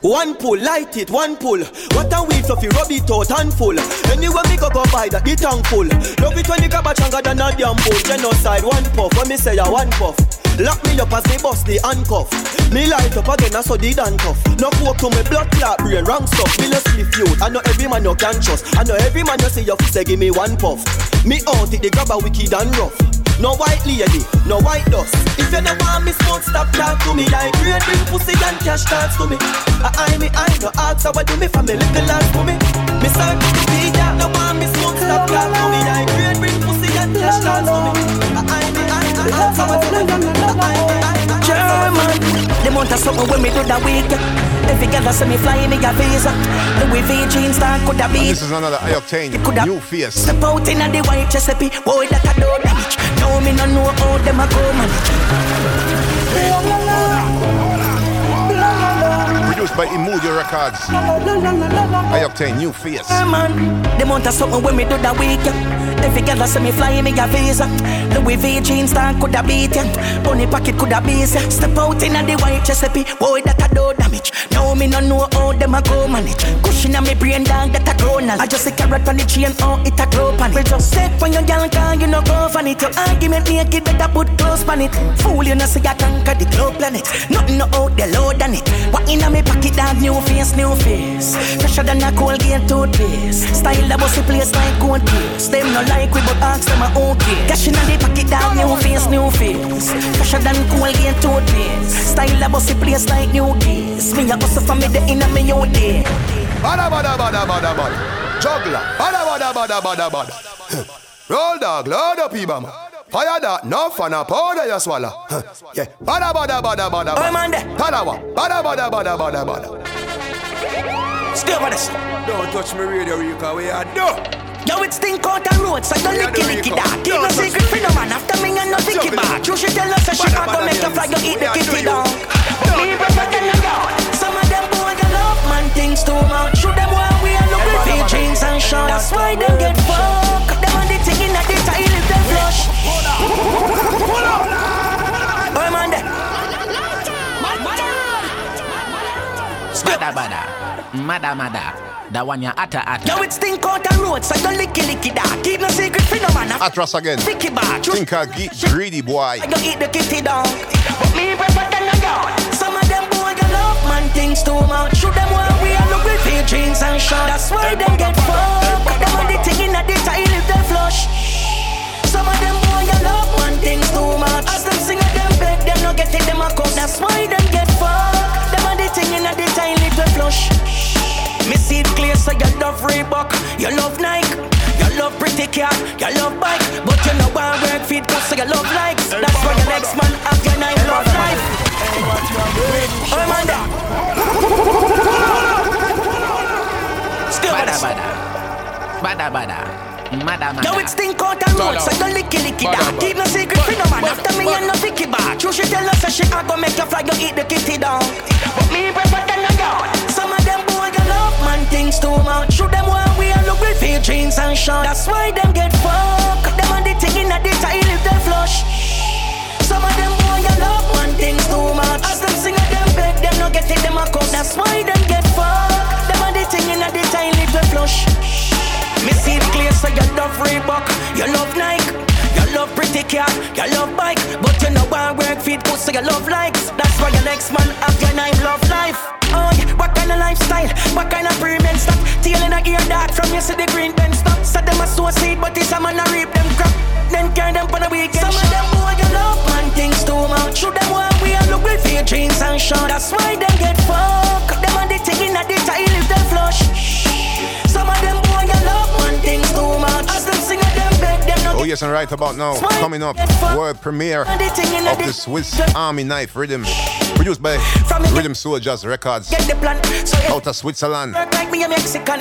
One pull, light it, one pull. What a weed fluffy, rub it out and full. Anywhere me go go buy that, the tank full. Love it when you grab a changa than a damn bull. Genocide, one puff, when me say ya one puff. Lock me up as me bust the handcuff. Me light up again, I saw the handcuff. No coke to me blood clot brain, wrong stuff. Me no sleep you. I know every man you can trust. I know every man you say you say give me one puff. Me out it, the grab a wicked and rough. No white lady, no white dust. If you don't want me smoke, stop talk to me. Like great bring pussy and cash dance to me. I, I me, I no ask how I do me for me little ass for me. Me start to be that. No want me smoke, stop talk to me. Like great bring pussy and cash dance to me. I, I me, I no ask how I do me. I, I me, I no German. Them want a something when me do that week. Every girl that see me fly me a visa. Louis V jeans that could have been. this is another I-Octane new face. Step out in the white Giuseppe, boy that a do damage. Now me no know how them a go manage. Oh, Produced by Imudio Records. I-Octane new face. man. Them want a something when me do that week. Every girl that see me fly me a visa. Louis V jeans that could have beat ya. Money pocket could have beat ya. Step out in the white Giuseppe, boy that a do damage. Now me no know how them a go manage. Cushion on me brain dog that a grow now. I just a carrot on the chain, oh it a grow pan it. We just say when your girl can you no go for it. Your argument make it better put close pan it. Fool you no see I conquer the globe planet. Nothing no out there load than it. What in a me pocket dog new face, new face. Fresher than a Colgate toothpaste. Style the bossy place like gold place. Them no like we but ask them a okay. Cash in the pocket dog new face, new face. Fresher than Colgate toothpaste. Style the bossy place like new days. Me a hustle for me the in a me out there. Badda badda badda badda badda. Juggler. Badda badda badda badda badda. Roll dog, load up Ibama. Fire that, no fun a powder you swallow. Huh. Yeah. Badda badda badda badda badda. Oh, man, there. Talawah. Badda badda badda badda badda. Stay over this. Don't touch me radio, Rika. We are done. Yo, it's think out the road, so don't licky licky that. Keep a secret for no man. After me, and no picky back. You should tell us that she not gonna make a fly, you eat the kitty dog. But me better than a dog. Some of them boy you love man things too much. Shoot them while we are look with their jeans and shorts. That's why them get fucked. Them on the thing in the detail if they flush. Oh man, there. Bada bada, mada mada, that one ya ata ata. Yo, it's think out the road, so don't licky licky that. Keep no secret for no man. Atras again. Picky back. Think I get greedy boy. I don't eat the kitty dog. But me better than a dog. Some of them boy you love man things too much. Shoot them while we are look with their jeans and shorts. That's why them get fucked. Them on the thing in the detail if they flush. Some of them boy you love man things too much. As them sing at them beg, them no get it, them a come. That's why them get fucked. Them on the thing in a the detail if they flush. Me see it clear, so you love Reebok, you love Nike, you love pretty car, you love bike, but you know one work feet, cause so you love likes. That's why your next man have your nine love life. Oh man, there. Still Bada bada bada, bada bada, mada mada. Yo, it's think out the road, so don't licky licky that. Keep no secret for no man. After me, and no picky back. true, she tell us that she a go make you fly, you eat the kitty dog. But me prefer than a dog. Some of them boy you love man things too much. Shoot them one we a look with fake jeans and shorts. That's why them get fucked. Them on the thing in a the detail if they flush. Some of them boy you love man things too much. As them sing at them beg, them no get it, them a come. That's why them get fucked. Them on the thing in the detail if they flush. Me see it clear, so you love Reebok, you love Nike, you love pretty car, you love bike, but you know why work feet put so you love likes. That's why your next man have your nine love life. Oh yeah, what kind of lifestyle? What kind of premium stuff? Tail in a ear dark from you see the green pen stop. So them a sow seed, but it's a man a reap them crop. Then carry them for the weekend. Some of them boy you love man things too much. Shoot them one we a look with your jeans and short. That's why them get fucked. Them on the thing in a detail if they flush. Some of them boy you love man things too much. As them sing at them beg them no Oh yes, and right about now, coming up, world premiere of the Swiss Army Knife Rhythm, produced by Rhythm Soldiers Records, get the plan. So out of Switzerland. like me a Mexican.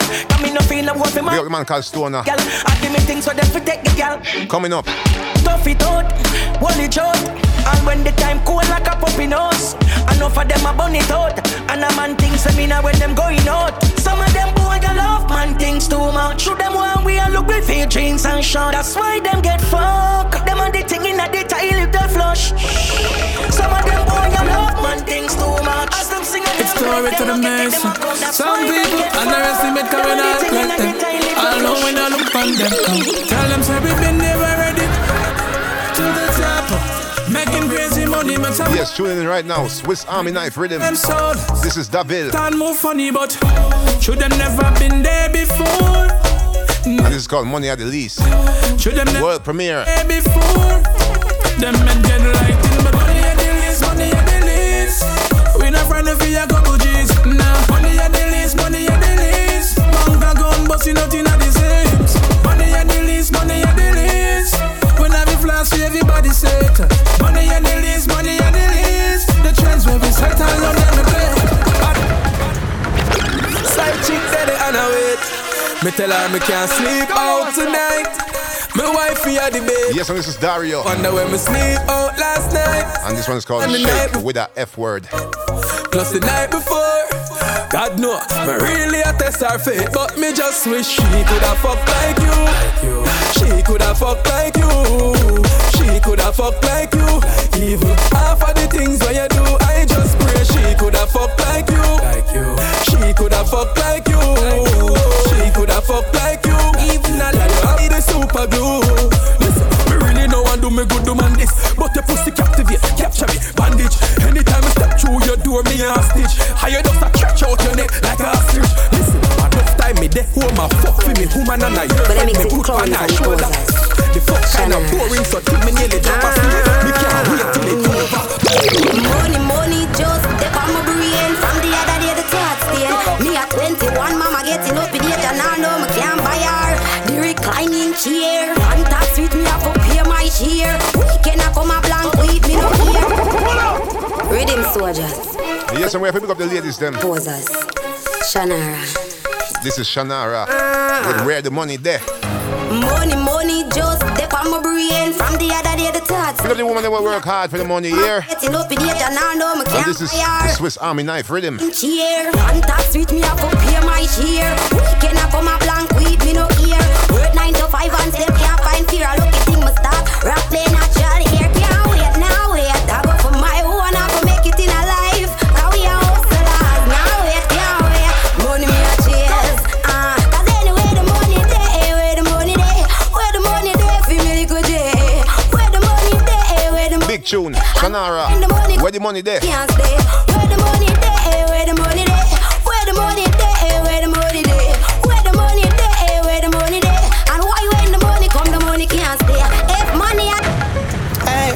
No feel no worth for The my young man called Stoner. gal. I do me things so them fi take the gal. Coming up, Tough it out, hold it out. And when the time cool like a puppy nose, enough of them a bun it out. And a man thinks I mean when them going out. Some of them boy you love man things too much. Shoot them one we a look with fake jeans and short. That's why them get fucked. Them on the thing in a detail if they flush. Some of them boy you love man things too much. As them sing It's story to the nation. Some people underestimate coming out like them. I know when I look on them. Yes, tuning in right now, Swiss Army Knife Rhythm. This is David, funny, but should them never been there before? and this is called Money at the Least. Should never World premiere. before? Them men get lighting, but money at the least, money at the least. We not for couple G's. Nah, money at the least, money at the least. Bank account busting nothing at the see everybody say it. Money at the least, money at the least. The trends where we set all of them play. Side chick daddy and I wait. Me tell her me can't sleep out tonight. My wife here the bed. Yes, and this is Dario. Wonder where me sleep out last night. And this one is called And the Shake night- with a F word. Plus the night before. God know, me really a test her fate, but me just wish she coulda fuck like you. She coulda fuck like you. She coulda fuck like you. Even half of the things when you do, I just pray she coulda fuck like you. She coulda fuck like mix me it put on her shoulder. The fuck kind of boring, so till me nearly drop asleep. Me can't ah. wait till it over. Money, money, just step on my brain. From the other day, the thought stay Me at 21, mama getting up in age And I know me can't buy her The reclining chair. One tax with me, I go pay my share. Weekend, I come a blank week, me no care Rhythm soldiers, Yes, and we have to pick up the ladies them. posers. Shannara. This is Shanara ah. with Where the Money There. Money, money, just step on my brain From the other day, the thoughts Pick up the woman that will work hard for the money here. Getting up in age And I know me can't this is the Swiss Army Knife Rhythm. cheer. One tax with me, I go pay my share. Weekend, I come a blank week, me no ear. Work nine to five and step, can't find fear. I look at thing, my stop. Rap play natural tune, Shanara. Where the money there? can't stay. Where the money there? Where the money there? Where the money there? Where the money there? Where the money there? Where the money there? And why when the money come, the money can't stay? If money, I- Hey.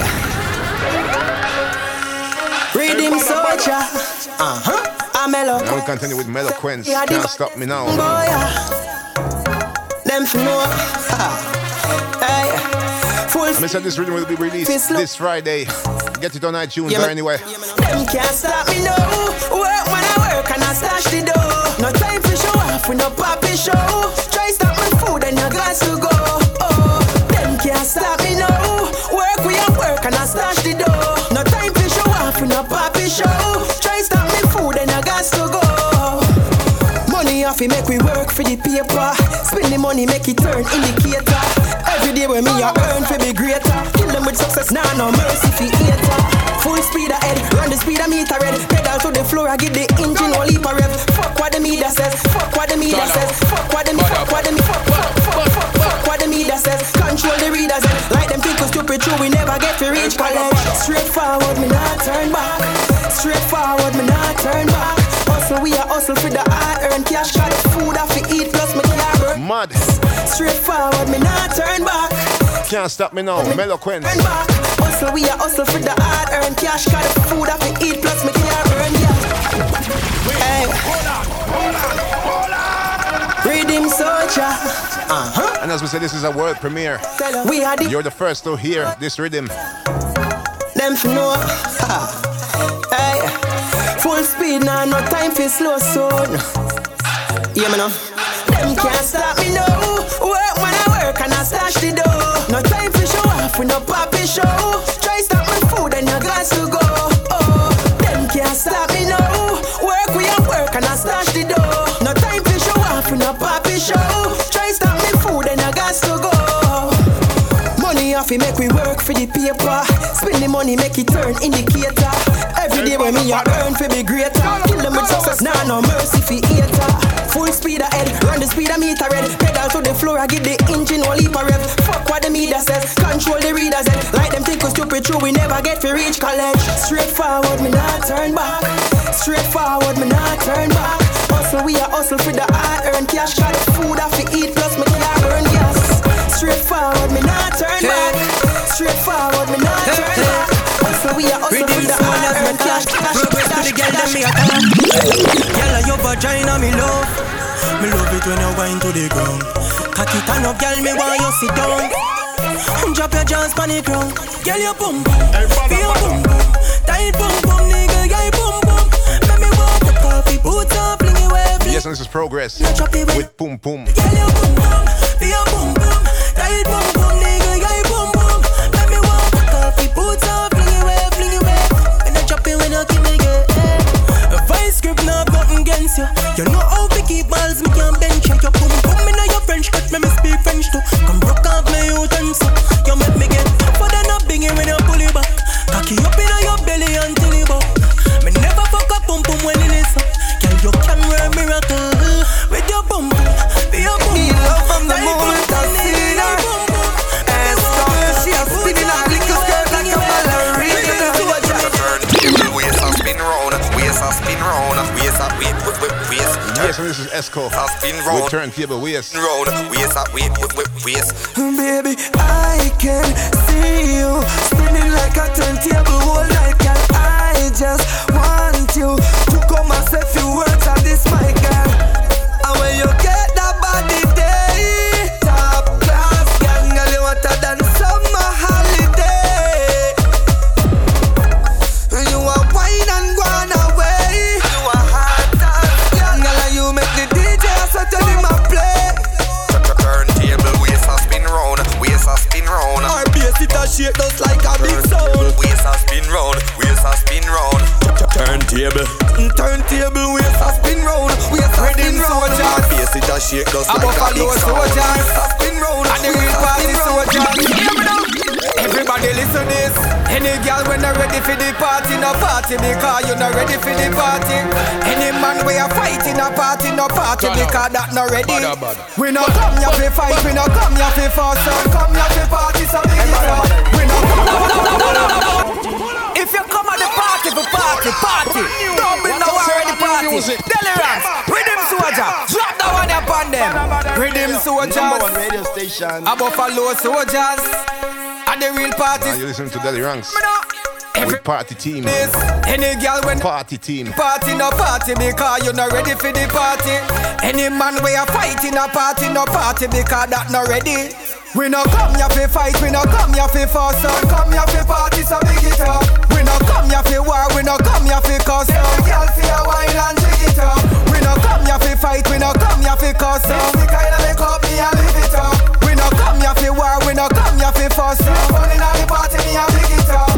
Rhythm soldier. Uh huh. I'm mellow. Now we continue with Meloquence. Yeah, Can't stop me now. Boy, yeah. Them for know. hey. Full I said this rhythm will be released this Friday. Get it on iTunes yeah, or anywhere. Them can't stop me now. Work when I work and I stash the door. No time for show off, we no poppy show. Try stop my food and your glass to go. Oh, them can't stop me now. Work we at work and I stash the door. No time for show off, we no poppy show. Try stop my food and your glass to go. Money off, we make we work for the paper. Spend the money, make it turn indicator. Every day when me I earn, for be greater. With success, nah no mercy for hater. Full speed ahead, run the speed of meter red. Pedal to the floor, I give the engine one leap of rev. Fuck what the media says, fuck what the media says, fuck what the fuck what the fuck fuck fuck fuck fuck what the media says. Control the readers and like them people stupid true. We never get to reach college. Straight forward, me not turn back. Straight forward, me not turn back. Hustle, we are hustle for the hard earned cash. Got food I fi eat plus me can't. Mad. Straight forward, me not turn back. Can't stop me now. Meloquent. Hustle, we are hustle for the hard earned cash. Got the food I fi eat plus me can't burn. Yeah. Hey. Redeem soldier. Uh-huh. And as we said, this is a world premiere. We are the You're the first to hear this rhythm. them for know. hey, full speed now, no time for slow zone. Yeah, know. Them can't stop me now. Work when I work and I stash the dough. No time for show off with no poppy show. Try stop my food and your got to go. Oh, them can't stop me now. Work we at work and I stash the dough. No time for show off with no poppy show. Try stop me food and your got to go. Money off, it make we work for the paper. Spend the money, make it turn indicator. Every day when me I earn for be greater. Kill them with success, nah no mercy for hater. Full speed ahead, run the speed of meter red. Pedal to the floor, I give the engine one leap of rev. Fuck what the media says, control the readers and like them think we stupid true. We never get to reach college. Straight forward, me not turn back. Straight forward, me not turn back. Hustle, we are hustle for the hard earned cash. Got food I fi eat plus me can't burn gas. Straight forward, me not turn back. Straight forward, me not turn back. Hustle, we are hustle for the hard earned cash. Cash, Progress to the girl them me a come Girl your vagina me love. Me love it when you wind to the ground. Cock it on up girl me want you sit down. Drop your jaws on the ground. Girl your bum bum Feel your bum bum Tight bum bum nigga yeah your bum bum Make me walk up off the boots and fling it away Yes, and this is progress. With Pum Pum. Feel your bum bum have you You know how to keep balls me can't bench you You pum pum me your French cut me me speak French too. Come broke off my utensil You make Yes, and this is Esco. spin With round, turntable waist. round, waist and wait, wait, wait, waist. Baby, I can see you spinning like a turntable whole night, girl. I just for the party, no party because you not ready for the party. Any man we a fight in a party, no party because that not ready. We no come here for fight, we no come here for fuss, so come here for party, so big it up. We no come. If you come at the party for party, party, don't bring no war at the party. Delirance, rhythm soldier, drop that one upon them. Rhythm soldiers, number one radio station. a buffalo soldiers, and the real party. Now you listen to Daddy Ranks. With party team. This any girl when Party team. party no party because you not ready for the party. Any man we a fight in a party no party because that not ready. We no come here for fight, we no come here for fuss, so come here for party, so big it up. We no come here for war, we no come here for cuss. Every girl for a wine and jig it up. We no come here for fight, we no come here for cuss. So the kind of make up me and live it up. We no come here for war, we no come here for fuss. So fun inna the party, me and big it up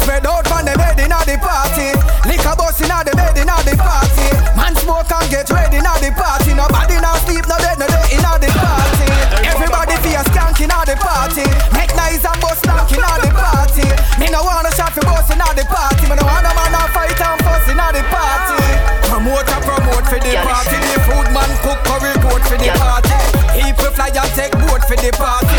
spread out from the bed inna the party. Liquor bus inna the bed inna the party. Man smoke and get ready inna the party. Nobody now sleep, no dead, no dead inna the party. Everybody fear skank inna the party. Make noise and bust skank inna the party. Me no wanna shot for bus inna the party. Me no wanna man a fight and fuss inna the party. Promote and promote for the party. The food man cook curry goat for the party. People fly and take boat for the party.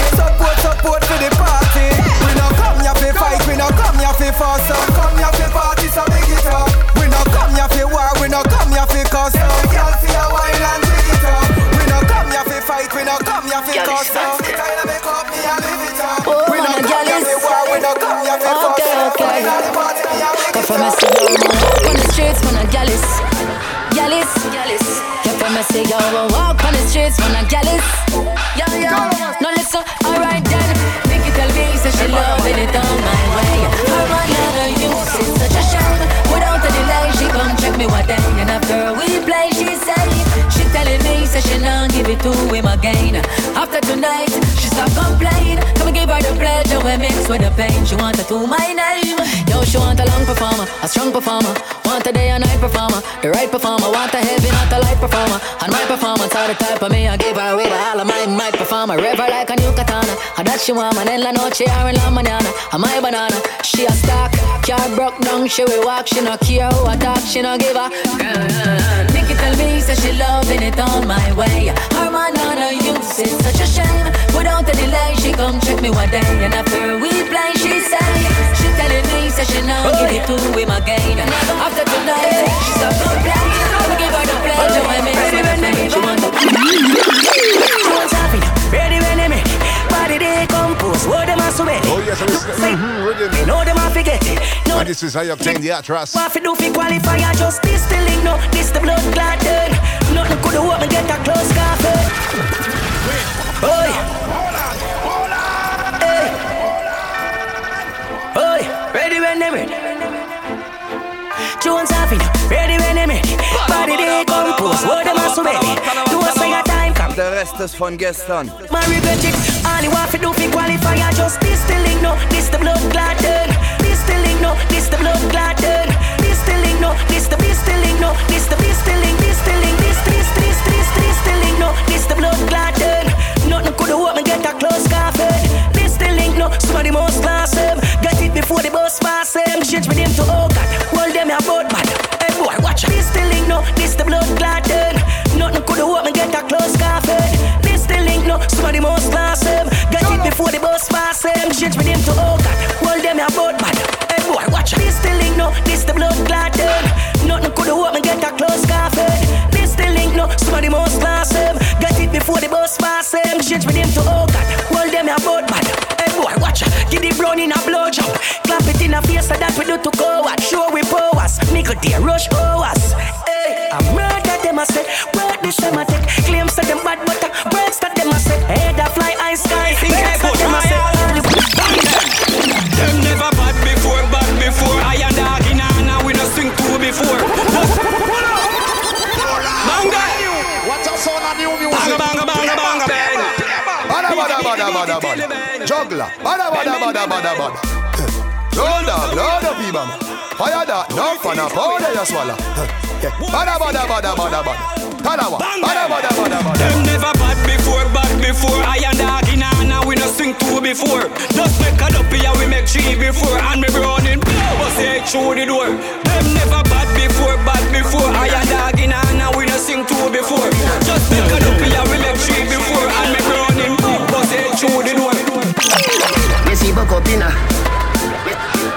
From a city, walk on the streets, man, a gallus. Gallus, gallus. Come from a city, walk on the streets, man, a gallus. Yo, yo. No, listen, alright then. Nikki tell me, say she loving it on my way. Her man, another use, it's such a shame. Without a delay, she come check me what then. And after we play, she say, she telling me, say she not give it to him again. After tonight, the pleasure we mix with the pain. She want to do my name. Yo, she want a long performer, a strong performer. Want a day and night performer, the right performer. Want a heavy, not a light performer. And my performance are the type of me I give her with all of my My performer, river like a new katana. And that she want, man, en la noche in la mañana. And my banana, she a stock. Car broke down, she will walk. She no care who attack, she no give a. Nikki tell me, say she loving it on my way. Her man on her use, it's such a shame. Without a delay, she come check me one day. And after we play, she say, telling me, say she not give it to him again. After tonight, she stop complaining. Come give her the pleasure when me with the pain. She want She wants happy, ready when they make Body they compose, what them a sweat Oh yes, mm-hmm, rhythm. Know them a forget it No, And this is how you obtain the atras. what fi do fi qualify I just this the link, no This the blood clot Nothing could have me get a close coffee Oi when they ready Jones have it, ready when they ready Body they compose, what them a sweat Do a sing a time come Der Rest ist von gestern. Man regret it. All you have to do fi qualify I just this the link, no. This the blood clot dirt. This the link, no. This the blood clot dirt. This the link, no. This the this the link, no. This the this the link. This the link. This this this this this the link, no. This the blood clot dirt. Nothing could have me get a close coffee. This the link, no. Somebody must class him. Get it before the bus pass him. Change with him to oh God. Hold them boat bad. Hey boy, watch this the link, no. This the blood clot dirt. Nothing could have me get a close coffee. This the link, no. Somebody must class him. Get it before the bus pass him. Change with him to oh God. Hold them boat bad. Hey boy, watch this the Brown in a. Clap it in a face so that we do to go at. Show we powers. Nickel dear rush hours. Hey, I murder them I say. Word this badda, badda. Juggler. Badda, badda, badda, badda, badda. Load up, load up, people. Fire that, no fun, a powder you swallow. Badda, badda, badda, badda, badda. Talawah. Bada, bada, bada, bada. Them never bad before, bad before. I and dog in and we no sing two before. Just make a up here, we make three before. And me running, but say through the door. Them never bad before, bad before. I and dog in and we no sing two before. Just make a up here, we make three before. And but say through the door. We see Bokopina.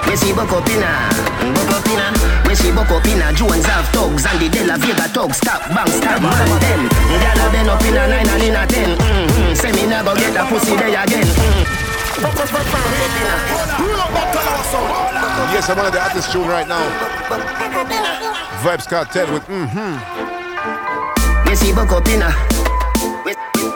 We see Bokopina. Bokopina. We see Bokopina. Jones have thugs and the De La Vega thugs. Stop, bang, stop, man, them. Gyal a been up in a nine and in a ten. Mm-hmm. Say me never get a pussy there again. Mm. Yes, I'm one of the hottest tune right now. Vybz Kartel with mm-hmm.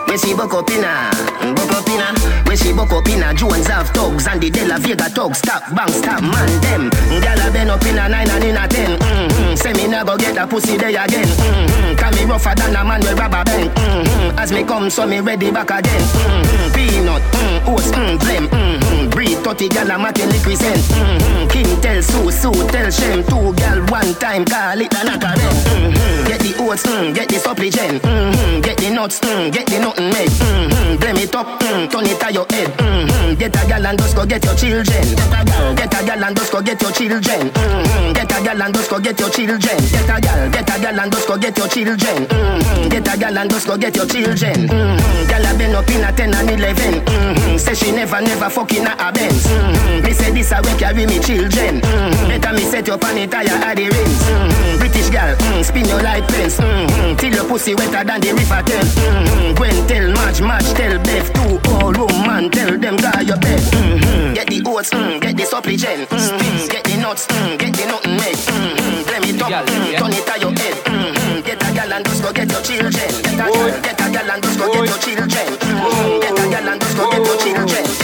We see Bokopina. We- We see Bokopina. Bokopina. We see Bokopina. Jones have thugs and the De La Vega thugs. Stop, bang, stop, man, them. Gyal a been up in a nine and in a ten. Mm-hmm. Say me never get a pussy there again. Mm-hmm. Can me rougher than a man with rubber band. Mm-hmm. As me come, so me ready back again. Mm-hmm. Peanut, mm, oats, mm, blem. Mm-hmm. Breed 30 gal a make scent. Mm-hmm. Kim tell Sue, Sue tell Shem. Two gal one time, call it a knocker mm-hmm. Get the oats, mm, get the supplicant. Mm-hmm. Get the nuts, mm, get the nothing made. Mm-hmm. Blame it up, mm, turn it to your head. Mm-hmm. Get a gal and just go get your children. Get a gal, get a gal and just go get your children. Mm-hmm. Get a gal and just go get your children. Get a gal, get a gal and just go get your children. Mm-hmm. Get a gal and just go get your children. Mm-hmm. Gal a been up in a 10 and 11. Mm-hmm. Say she never, never fucking a sense. Mm-hmm. Me say this a will carry me children. Mm-hmm. Better me set up on it tire at the rings. Mm-hmm. British girl, mm, spin your life, fence. Mm-hmm. Till your pussy wetter than the river Thames. Mm-hmm. Gwen tell March, March tell Beth. Two all woman tell them guy your bed. Mm-hmm. Get the oats, mm, get the supplicant. Mm-hmm. Get the mm-hmm. nuts, mm, get the nothing made. Mm-hmm. Blame it up, mm, yeah. turn it at your head. Mm-hmm. Get a gal and just go get your children. Get a gal, get a gal and just go Boy. get your children. Mm-hmm. Get a gal and just go Boy. get your children.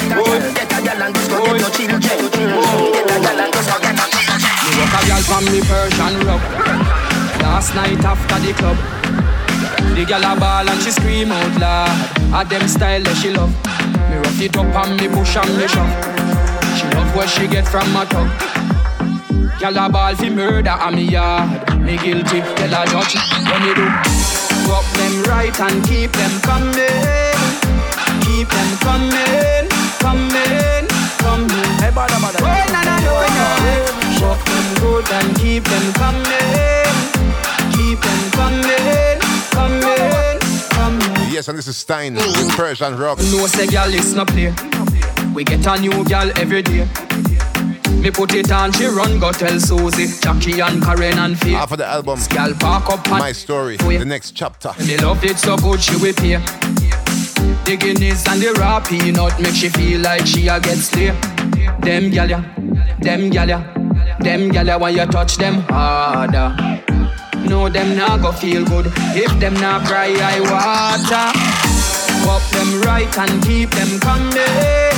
Mm, Get a girl. Me a from me Persian. Last night after the club, the girl a ball and she scream out loud. A them style that she love. Me rough it up and me push and me shove. She love what she get from my tongue. Girl a ball fi murder and me yard. Me guilty, tell a judge when you do. Rock them right and keep them coming. Keep them coming, coming, coming. Good and keep them coming. Keep them coming, coming, coming. Yes, and this is Stein with Persian Rock. No say girl it's no play. We get a new girl every day. Me put it on, she run go tell Susie, Jackie and Karen and Faye. Half of the album. Park up My story, the next chapter. Me love it so good she will pay. The Guinness and the raw peanut make she feel like she a get slay. Them gyal ya, them gyal ya, them gyal ya when you touch them harder. No, them not go feel good if them not cry I water. Up them right and keep them coming,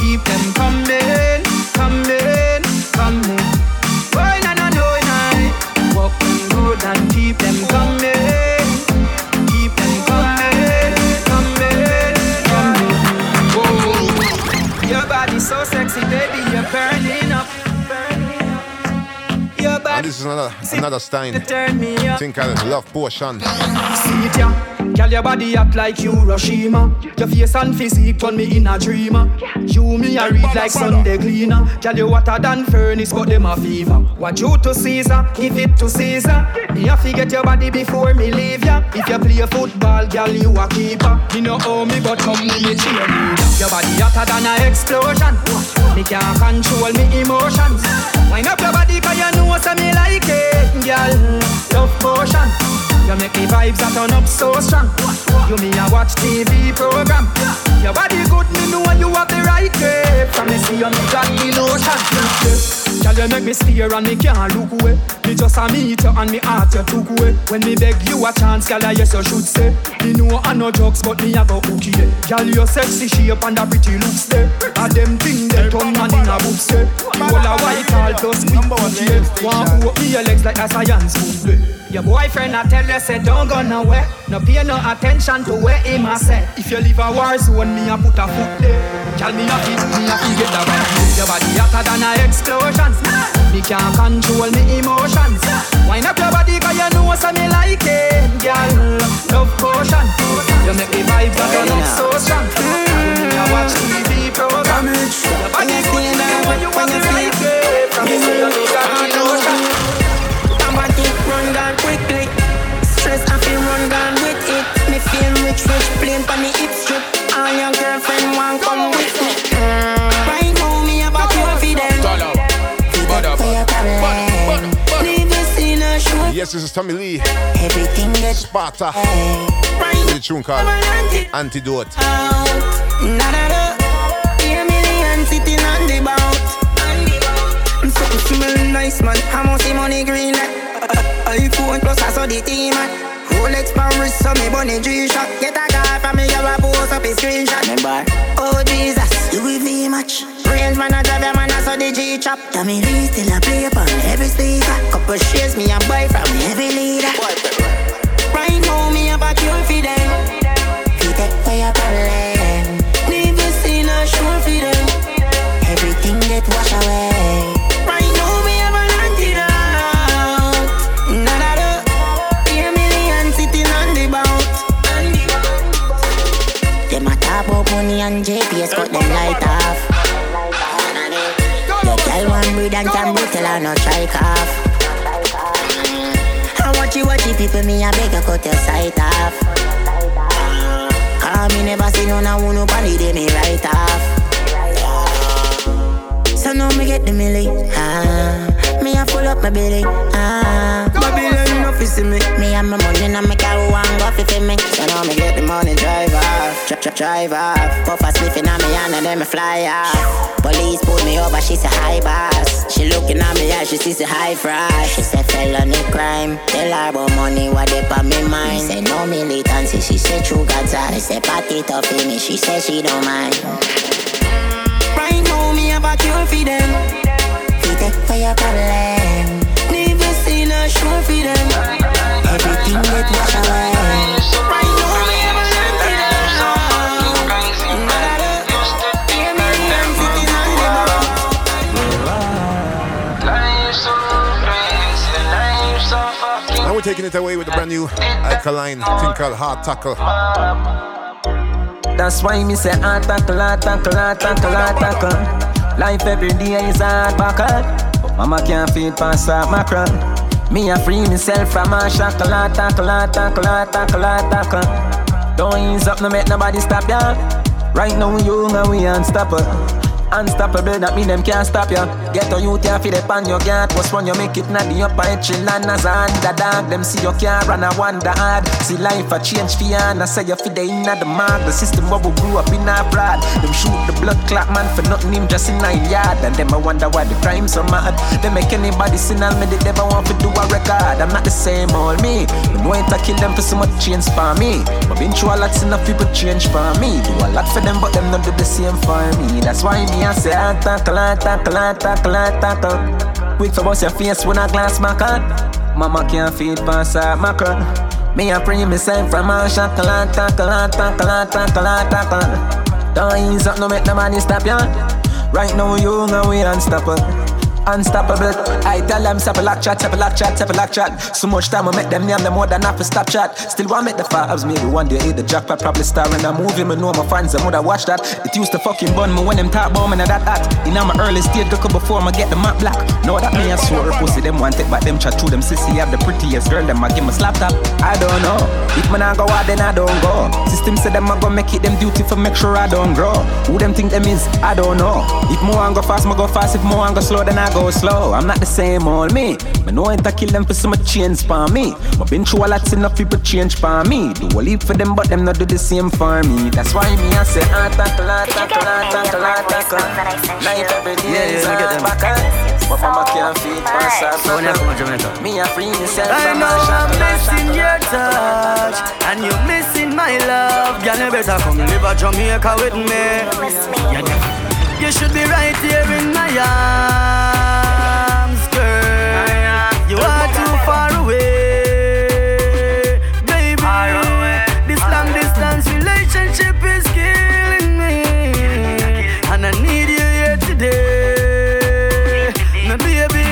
keep them coming, coming. This is another another Stein. turn me up. Think I love potion. See it, yeah. Girl, your body act like Hiroshima. Your face and physique turn me in a dreamer. You me a read like Sunday cleaner. Girl, you hotter than furnace, got them a fever. What you to Caesar, give it to Caesar. Me a forget your body before me leave ya. If you play a football, girl, you a keeper. Me no owe me, but come me me cheerleader. Your body hotter than an explosion. Me can't control me emotions. Wind up your body 'cause you know say me like it, girl. Love potion. You make me vibes that turn up so strong. You me a watch TV program. Your body good, me know you have the right way. From me see you, me got the lotion. Girl, you make me stare and me can't look away. Me just a meet you and me heart you took away. When me beg you a chance, girl, I yes you should say. Me know I no jokes, but me a go hooky. Girl, your sexy shape and a pretty looks there. A them thing they turn man in a books there. You all a white all plus cookie. Want walk me your legs like a science food. Your boyfriend I tell you say don't go nowhere. No pay no attention to where him a say. If you leave a war zone, me a put a foot there. Tell me a fit, me a get the right. Your body hotter than a explosion. Me can't control me emotions. Wind up your body 'cause you know say me like it, girl. Love potion. You make me vibes that turn up so strong. Me a watch TV program. Your body good, me know you want me like it. See you, me got. I want to run down quickly. Stress, I feel run down with it. Me feel rich, rich, plain on the hip strip. All your girlfriend want come with me. Mm. Right now, me have a cure for them. For your problem. Leave this in a show. Yes, this is Tommy Lee. Everything gets Sparta. right. With the tune called Antidote. Na na na. Million sitting on the bout. I'm so smell nice man. How much the money green like? iPhone plus I saw the team man. Rolex Paris so me bunny G shot. Get a guy from me give a post up his screenshot. Remember? Oh Jesus, you will be much. Range man a drive a man I saw the G chop. Tommy Lee still a play upon every speaker. Couple shares me a buy from every leader. Right now me have a cure for them. Fi take for your problem. Never seen a show for them. Everything get washed away. Money and JPS cut them light off. Your girl want breed and can breathe till I no strike off. I watch you watch you people me a beg you cut your sight off. Cause me never see none of one up and they me right off. So now me get the milli, ah. Me a full up my belly, ah. Babylon no fi see me. Me and my money and me car one go fi fi me. So now me get the money drive off, dri- dri- drive off. Puff a spliff in on me hand and then me fly off. Police pull me over, she say hi boss. She looking at me as she sees the high fry. She say felony crime. Tell her about money, what they on me mind. Say no militancy, she say true God's eye. Say party tough in me, she say she don't mind. Right now, me have a cure for them. Fi take for your problem. Never seen a sure for them. Everything get wash away. Right now, me have a learn for. Now we're taking it away with a brand new alkaline thing called Hard Tackle. That's why me say hard tackle, hard tackle, hard tackle, hard tackle. Life every day is hard buckle. Mama can't feed past that mackerel. Me a free myself from a shackle, tackle, tackle, tackle, tackle. Don't ease up, no make nobody stop ya. Right now young and we unstoppable. Unstoppable, that mean them can't stop ya. Get a youth here for the pan you can't. What's when you make it not the upper echelon as a underdog. Them see you can't run a wonder hard. See life a change for you and I say you for the inna the mark. The system where we grew up in our broad. Them shoot the blood clot man for nothing him just in a yard. And them I wonder why the crime so mad. They make anybody sin me they never want to do a record. I'm not the same old me. Me know it to kill them for so much change for me. But been through a lot enough people change for me. Do a lot for them but them not do the same for me. That's why me I say I tackle, I tackle, I tackle, I tackle. Quick for bust your face when a glass my cut. Mama can't feed past that mackerel. Me a pray me send from a shackle, I tackle, I tackle, I tackle, I tackle. Don't ease up, no make nobody stop ya. Right now you know we unstoppable. Unstoppable. I tell them stop a lock chat, stop a lock chat, stop a lock chat. So much time I make them name them more than half a stop chat. Still want make the fives, maybe one day hit the jackpot, probably star in a movie. Me know my fans, them would have watched that. It used to fucking bun me when them talk about me and that hot. In my early stage, look up before I get the map black. Know that me a swear pussy, them want it, but them chat through them sissy have the prettiest girl, them I give me slap tap. I don't know. If man I go out, then I don't go. System say them I go make it them duty for make sure I don't grow. Who them think them is, I don't know. If more I go fast, I go fast. If more I go slow, then I go slow. I'm not the same old me. Me know it to kill them for some change for me. But been through a lot enough people change for me. Do a leap for them, but them not do the same for me. That's why me I say tackle, tackle, ah tackle, ah tackle. Life every day Yeah, yeah, is get them. hard back. But mama can't feed pass. So when you come to Jamaica. Me a free myself I know a I'm missing your touch And you missing my love Girl, you better come live a Jamaica with me You never- You should be right here in my arms, girl. You are too far away Baby, this long distance relationship is killing me. And I need you here today. My baby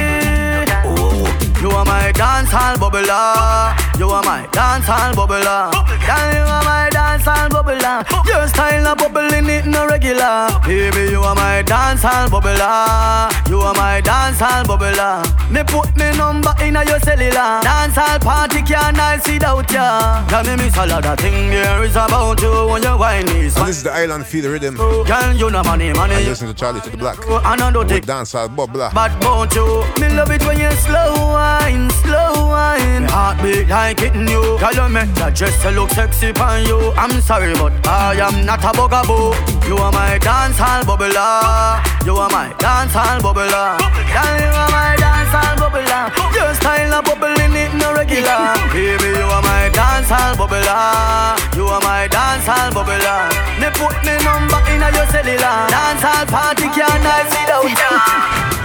Oh, you are my dance hall bubbler. You are my dance hall bubbler. Girl, you are my dance hall bubbler. Your style of bubbling it no regular. Baby, you are my dance hall bubbler. You are my dance hall bubbler. Me put me number in a your cellular. Dance hall party can't I see without ya. Tell me miss a lot of thing here is about you when you whine me. And this is the Island Feel the Rhythm. Girl, you know money, money. And listen to Charlie to the Black. I don't With dancehall bubbler. But won't you? Me love it when you slow wine, slow wine. Me heartbeat like hitting you. Girl, you make that dress look sexy on you. I'm sorry, but I am not a bugaboo. You are my dance hall bubbler. You are my dance hall bubbler. Girl, you are my dance hall bubbler. Your style of bubbling it no regular. Baby, you are my dance hall bubbler. You are my dance hall bubbler. Me put me number in a your cellular. Dance hall party can't I see without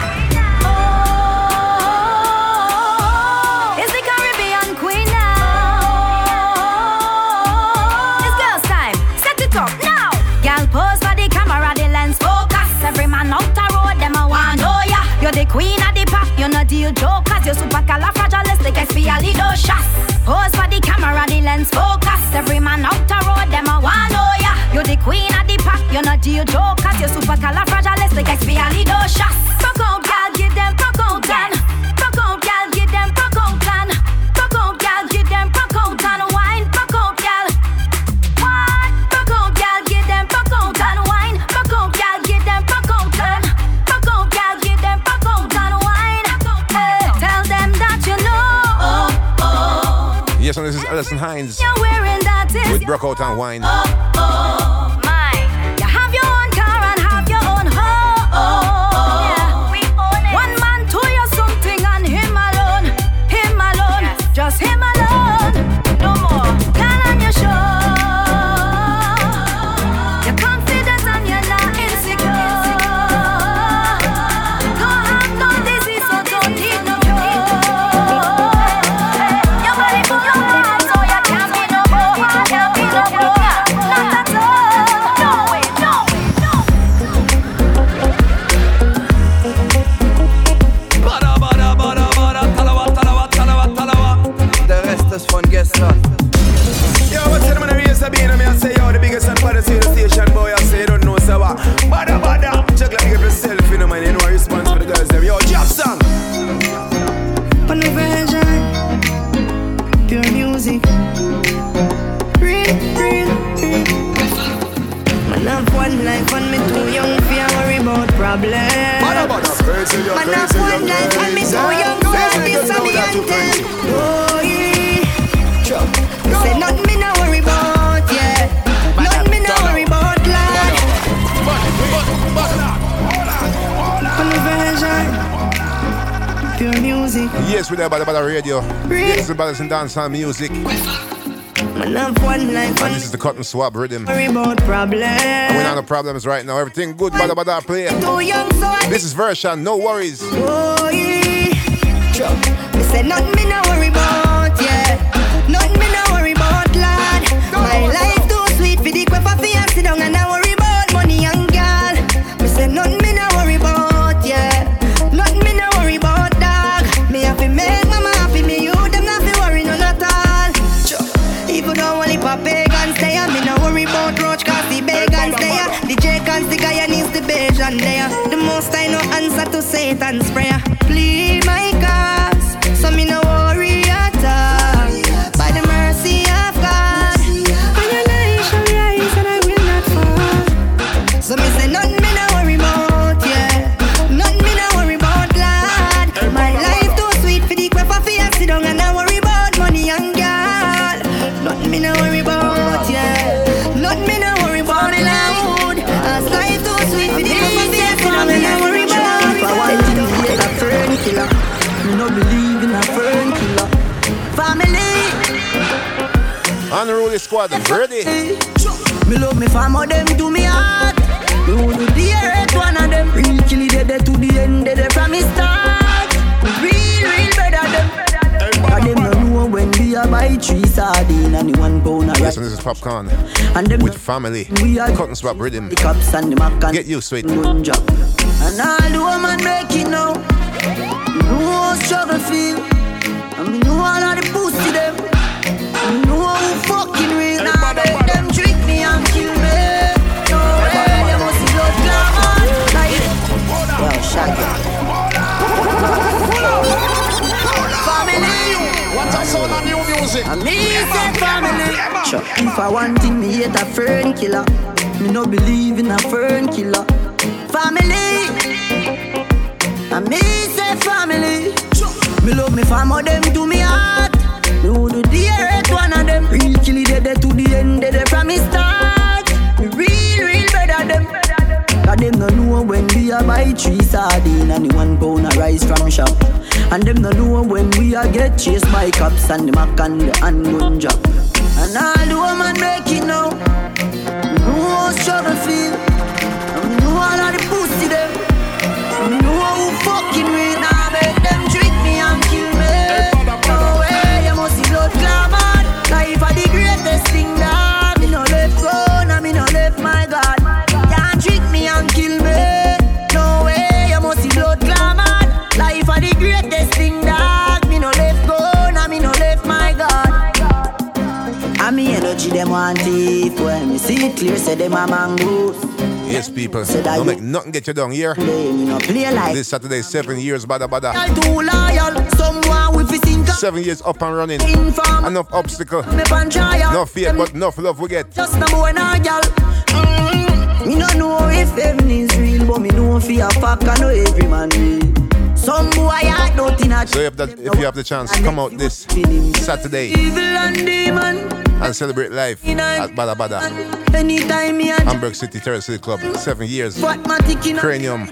Man out the road, them a want oh, know ya. You're the queen of the pop, you're not deal jokers. You're super califragilistic, expialidocious. Oh, Pose for the camera, the lens focus. Every man out the road, them a want oh, know ya. You're the queen of the pop, you're not deal jokers. You're super califragilistic, expialidocious. Rock out, girl, give them Yes, and this is Alison Hinds with Brockout and Wine. Yes, we're there by the, by the radio. Yes, it's the Brothers and music. My love one life And this is the cotton swab rhythm. worry about problems. And we're not the problems right now. Everything good, badda badda play. Too young so I This is version, no worries. Oh yeah. Me say nothing me no worry about, Satan's prayer. Unruly squad, ready. me love me family, them to me heart. Me want to be a one of them. Real killy dead dead to the end, dead dead from me start. Real, real better them. And them no know when we are buy three sardine and the one pound of Yes, and this is Popcaan. And them With family. We are Cotton swab rhythm. the cops and the mac and Get used to it. gun job. And all the woman make it now. Know struggle feel. And me know all of the pussy them. If I want thing, me hate a fern killer. Me no believe in a fern killer. Family. And me say family. Me love me family, them to me heart. Would do the earth one of them. Real killy dead to the end, dead from me start. Real, real better them. Cause them no know when we a buy three sardine and one pound of rice from shop. And them no know when we a get chased by cops and the mac and the handgun job. And all the woman make it now. How struggle feel. And me know all of the thing that me no left go, now me no left my God. Can't trick me and kill me. No way, you must see blood. Life are the greatest thing that me no left me no left my God. And me energy them want thief When me see it clear say them a mangoes Yes, people. that Don't you- make nothing get you down here. Me no play like This Saturday, seven years, badda badda. Too loyal Someone with his sink Seven years up and running. Inform Enough obstacle. No fear, but enough love we get. Just no boy nor girl mm Me no know if heaven is real But me know if a fuck I know every man real Some boy I don't in a So if that, if you have the chance, come out this Saturday and celebrate life at Badda Badda, Anytime Hamburg City Terrace City Club. Seven years. Fatmatic in a Cranium.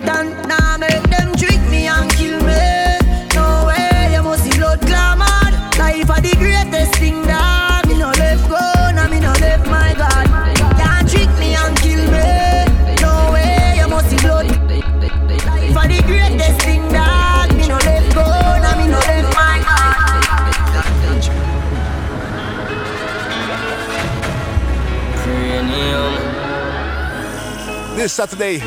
Life are the greatest thing that me no left go, now me no left my God. Can't trick me and kill me. No way, you must see blood. Life are the greatest thing that me no left go, now me no left my God. This Saturday,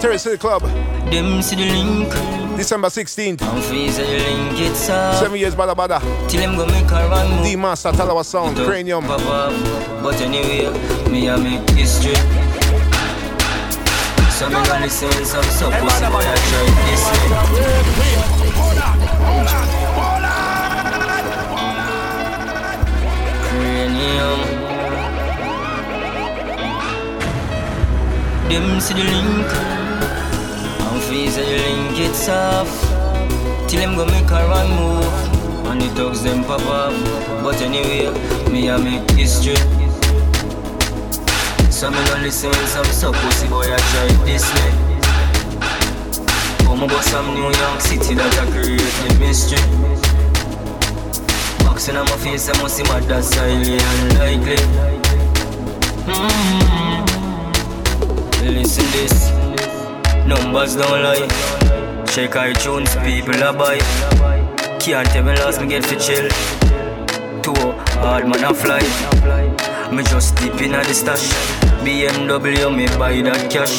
Terrace City Club. Them see the link. December 16th. And freeze the link it's up. Seven years Badda Badda. Till them go make a run move. Master Talawah Sound. It Cranium. But anyway, me a make history. So me gonna listen some so pussy boy I try this way. Cranium. Them see the link. And freeze the link it's off. Till him go make a run move. And the dogs them pop up. But anyway, me a make history. So me no listen when some so pussy boy a try this me Come about some New York City that a create mystery. Boxing on my face, I must see my that's highly unlikely mm-hmm. Listen this. Numbers don't lie Check iTunes, people are buy. Can't tell me last me get to chill. Too hard man a fly. Me just deep in the stash. BMW me buy that cash.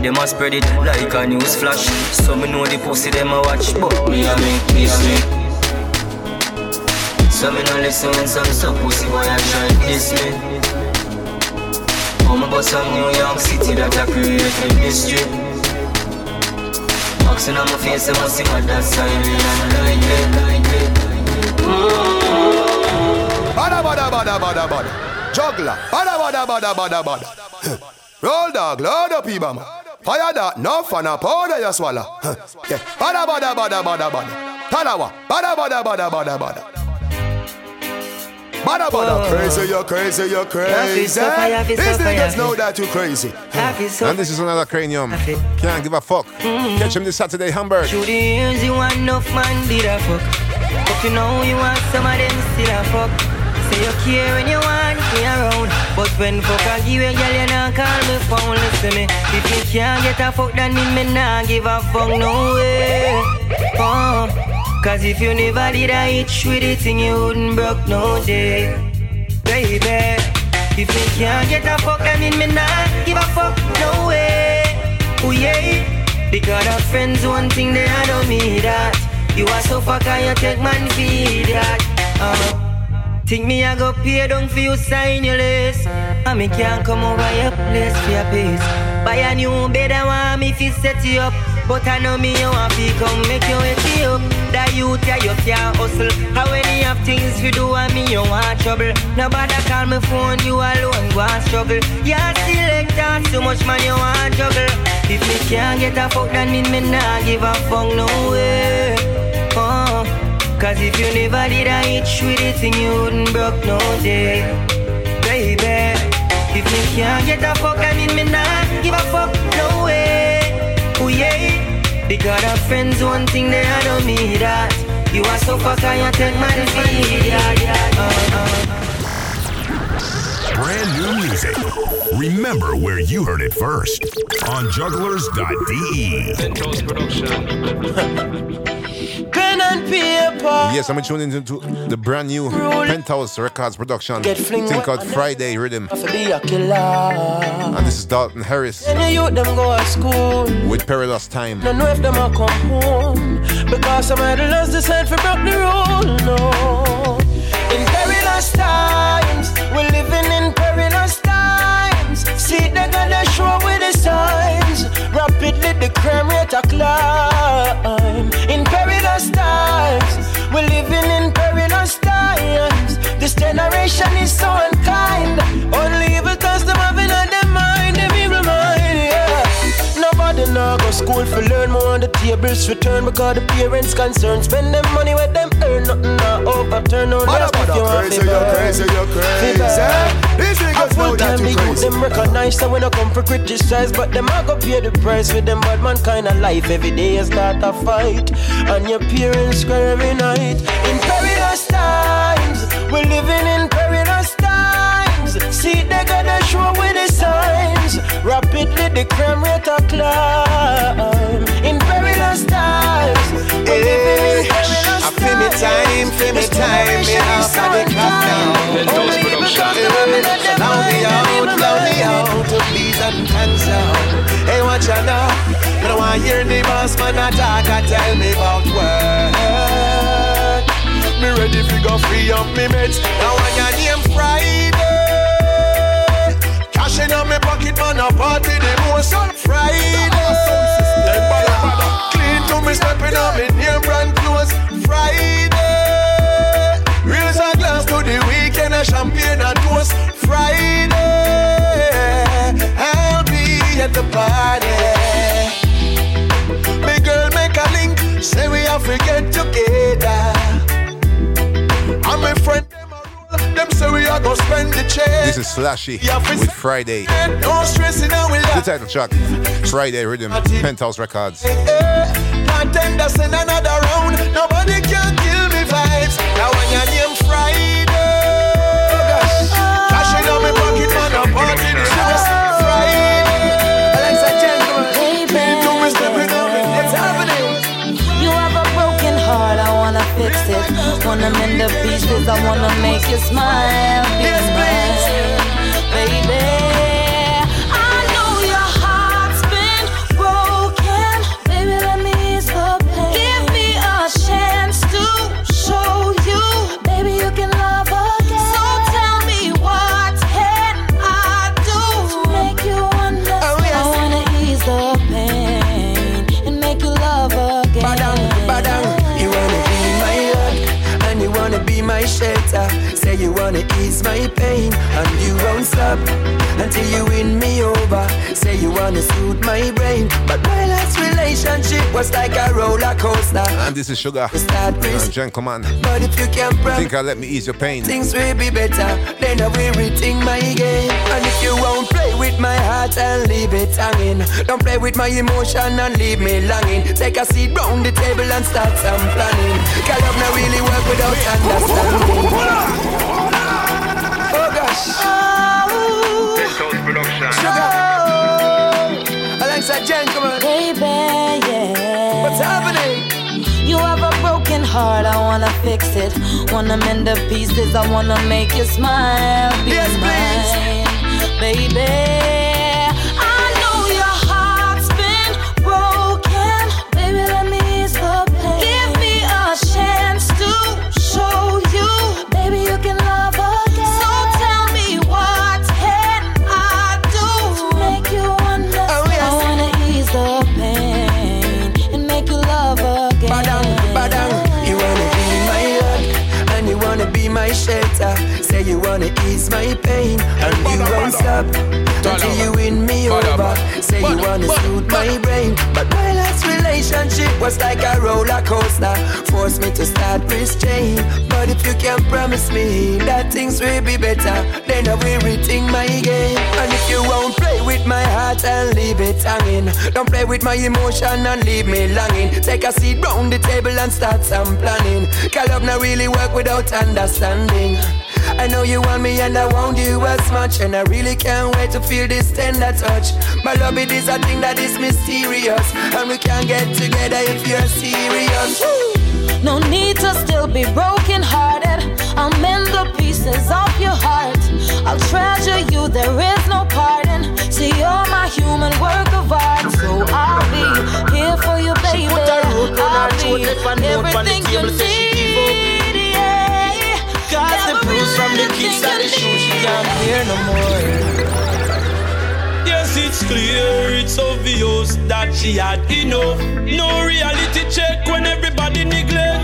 Them a spread it like a news flash. So me know the pussy them a watch. But me a make me history So me no listen when some some pussy boy a try diss me. Come about some New York City that a create a mystery Boxing on my face, I must see my dad side Badda badda badda badda badda. Jugglerz. Badda badda badda badda badda. Roll dog, load up Ibama Fire that, no fun, a powder you swallow. Badda badda badda badda badda. Talawah. Badda badda badda badda badda Badda badda, crazy, you're crazy, you're crazy. These niggas know that you're crazy. And this is another cranium. Can't give a fuck. Mm-hmm. Catch him this Saturday, Hamburg. Through the years, you want enough man did a fuck. But you know you want some of them still a fuck. Say you care when you want me around. But when fuck I give you, girl, you not call me phone. Listen me, if you can't get a fuck, then me, me not give a fuck no way. Oh. Cause if you never did a itch with it, thing you wouldn't broke no day. Baby, if you can't get a fuck, I mean me not give a fuck no way. Oh yeah, because of friends, one thing they I don't me that. You are so and you take man feed that. Uh, think me I go pay down for you sign your list. And me can't come over your place for your pace. Buy a new bed, I want me to set you up. But I know me you want to come make you wake up That youth yeah you can't hustle. How you have things you do and me you want trouble? Nobody call me phone you alone go and struggle. Yeah selector too much man you want juggle. If me can't get a fuck that mean me nah give a fuck no way. Oh. Cause if you never did a itch with it thing you wouldn't broke no day. Baby If me can't get a fuck that mean me nah give a fuck no way Oh yeah because of friends, one thing they I don't me that You are so fuck and you take my defeat uh, uh. Brand new music. Remember where you heard it first on jugglerz.de. Pen and paper. Yes, I'm tuning into the brand new Penthouse Records production. Thing called Friday Rhythm. For be killer. And this is Dalton Harris When you youth them go to school. with Perilous Time. Don't know if them a come home Because some idlers decide for break the rule, no In perilous times We're living Rapidly the crime rate a climb. In perilous times We're living in perilous times. This generation is so unkind. Only because Now go school for learn more on the tables return because the parents concerned spend them money with them earn nothing now overturn on that if you want crazy, you're crazy, you're crazy. burn. These niggas full know that time you crazy. them recognize so we no come for criticize but them a go pay the price with them bad man kind of life every day is start a fight and your parents cry every night in perilous times we're living in perilous times see they gonna show with the signs rapidly the crime rate a climb in perilous times we're living I feel me time, feel me time, me off of the clock now. Allow me out, allow me out to please and cancel. Hey, watch out now. Me don't want hear the boss man a talk and tell me about work. Me ready fi go free up me mates. Now when your name Friday, cash in on me pocket man a party the most on Friday. Clean to me stepping on me name brand clothes Friday. Raise a glass to the weekend, a champagne and toast. Friday, I'll be at the party. Me girl make a link, say we have we get together. And my friend, them a roll, them say we are gonna spend the check. This is Slashy with Friday. No stressing and we The title track, Friday Rhythm, Penthouse Records. Eh, eh. Contender send another round. Nobody can kill me vibes. Now when your name Friday, cash in on me pocket, man, a party pieces, I wanna make you smile. Be mine, ease my pain and you won't stop until you win me over. Say you wanna soothe my brain, but my last relationship was like a roller coaster. And this is Sugar. Start And Gentleman. But if you can promise Think I'll let me ease your pain. things will be better, then I will rethink my game. And if you won't play with my heart and leave it hanging, don't play with my emotion and leave me longing. Take a seat round the table and start some planning. Cause love not really work without understanding. Oh gosh. Sugar. Alexa gentlemen. Baby, yeah. What's happening? You have a broken heart, I wanna fix it. Wanna mend the pieces, I wanna make you smile. Be Yes, please. mine, baby. Stop until you win me over. Say you wanna suit my brain, but my last relationship was like a roller coaster. Forced me to start restrain, but if you can promise me that things will be better, then I will rethink my game. And if you won't play with my heart and leave it hanging, don't play with my emotion and leave me longing. Take a seat round the table and start some planning. Cause love not really work without understanding. I know you want me and I want you as much And I really can't wait to feel this tender touch My love it is a thing that is mysterious And we can get together if you're serious No need to still be broken hearted. I'll mend the pieces of your heart. I'll treasure you, there is no pardon. See, you're my human work of art. So I'll be here for you, baby. I'll be everything you need. Yeah. Cause the blues from the kids and the shoes she can't hear no more Yes, it's clear, it's obvious that she had enough. No reality check when everybody neglect.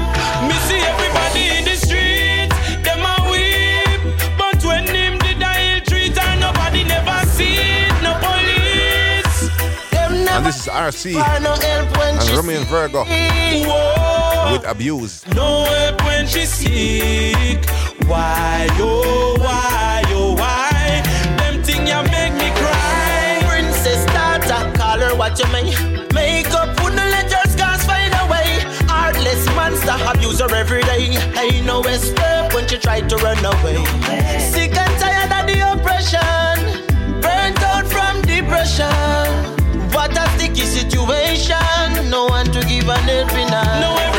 Me see everybody in the street, them a weep. But when him did I ill treat her, nobody never see it, no police. And this is RC and Romeo and Virgo with Abuse. No help when she sick. Why, oh, why, oh, why? Them thing ya make me cry. Princess daughter, call her what you may. Make up, wouldn't let your scars find a way. Heartless monster, abuse her every day. Ain't no escape when she tried to run away. Sick and tired of the oppression. Burnt out from depression. What a sticky situation. No one to give an helping hand. No,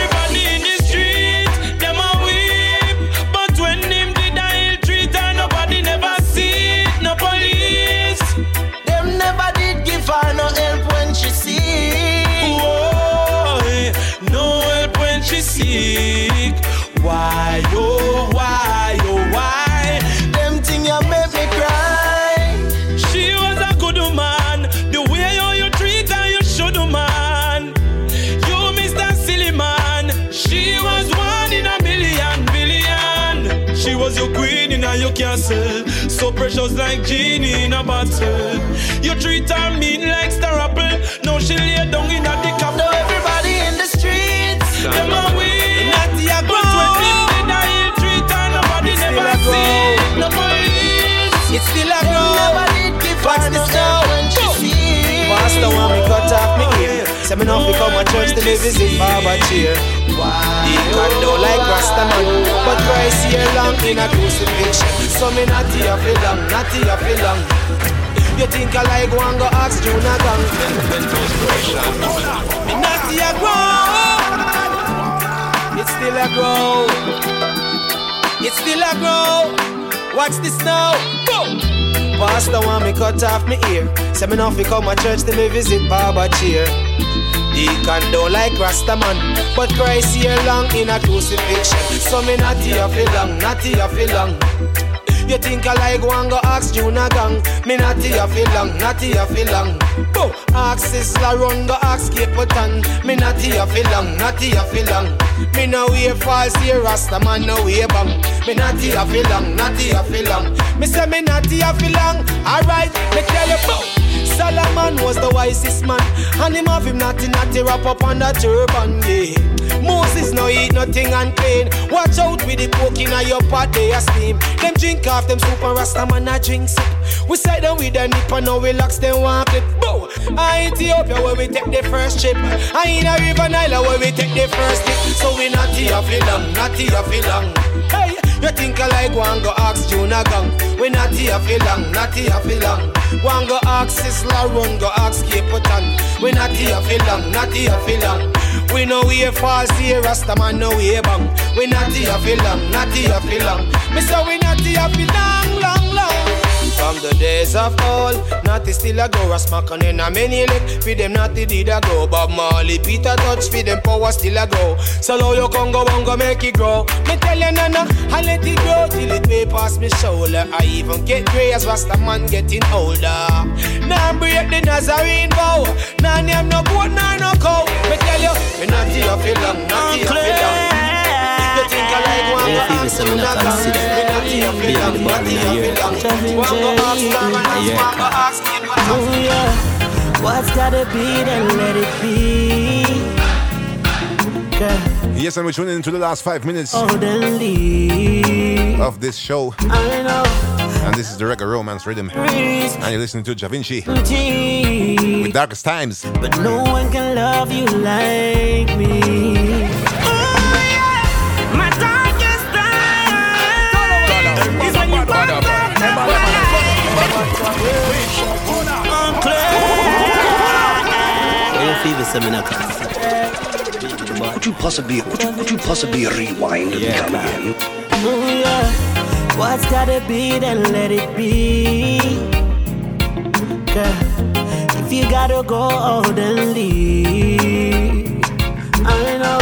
precious like genie in a bottle. You treat her mean like star apple. Now she lay down in a dick apple. Now everybody in the streets, them a win. Not the apple. But when they die, treat her nobody it's never see. No police. It's still a go. Nobody give her no when she see. Pastor want me cut off me ear. Send me off come to church to live is in Baba cheer chair. He condo like Rastaman, but Christ here long in a crucifixion. So me not here for long, not here for long. You think I like one go ask Juna gang? Me not here grow. It's still a grow. It's still a grow. Watch this now. Go. Pastor want me cut off me ear. Say me not fi come a church to me visit Barber chair. Deacon don't like Rasta man, but Christ here long in a crucifixion. So me not here for long, not here for long. You think I like one go ask Juna gang? Me not here for long, not here for long. Go ask Sizzla run go ask Capleton. Me not here for long, not here for long. Me no way false here, Rasta man no way bang. Me not here for long, not here for long. Me say me not here for long. Alright, me tell you bout. Solomon was the wisest man, and him have him natty natty wrap up on the turban, yeah. Moses no eat nothing unclean. Watch out with the poke in your pot, they a steam. Them drink off them soup and Rasta man a drink sip. We side them with the nip and now we locks them one clip. Bow. I Ethiopia where we take the first trip. I in a River Nile where we take the first dip. So we not here for long, not here for long. Hey. You think I like one go ask Juna gang? We not here for long, not here for long. One go ask Sizzla run, go ask Capleton. We not here for long, not here for long. We know we false here, Rasta man no way bang. We not here for long, not here for long. Me say we not here for long, long, long. From the days of old, naughty still a go, Rasmakan in a many lick. Feed them naughty did a go, Bob Marley, Peter Tosh, feed them power still a go. So low you can go, make it grow. Me tell you nana, I let it grow till it way past me shoulder. I even get grey as Rasta man getting older. Now break the Nazarene vow. Now name no goat, now no cow. Me tell you, me not here for long, not here for long. Yes, and we're tuning into the last five minutes of this show. And this is the Reggae Romance Rhythm. And you're listening to Jah Vinci with Darkest Times. But no one can love you like me. Could you possibly, could you, could you possibly rewind and come again? Oh yeah, what's gotta be then let it be. Girl, if you gotta go, oh then leave. I know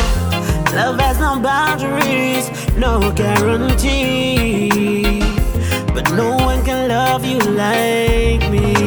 love has no boundaries, no guarantee. No one can love you like me.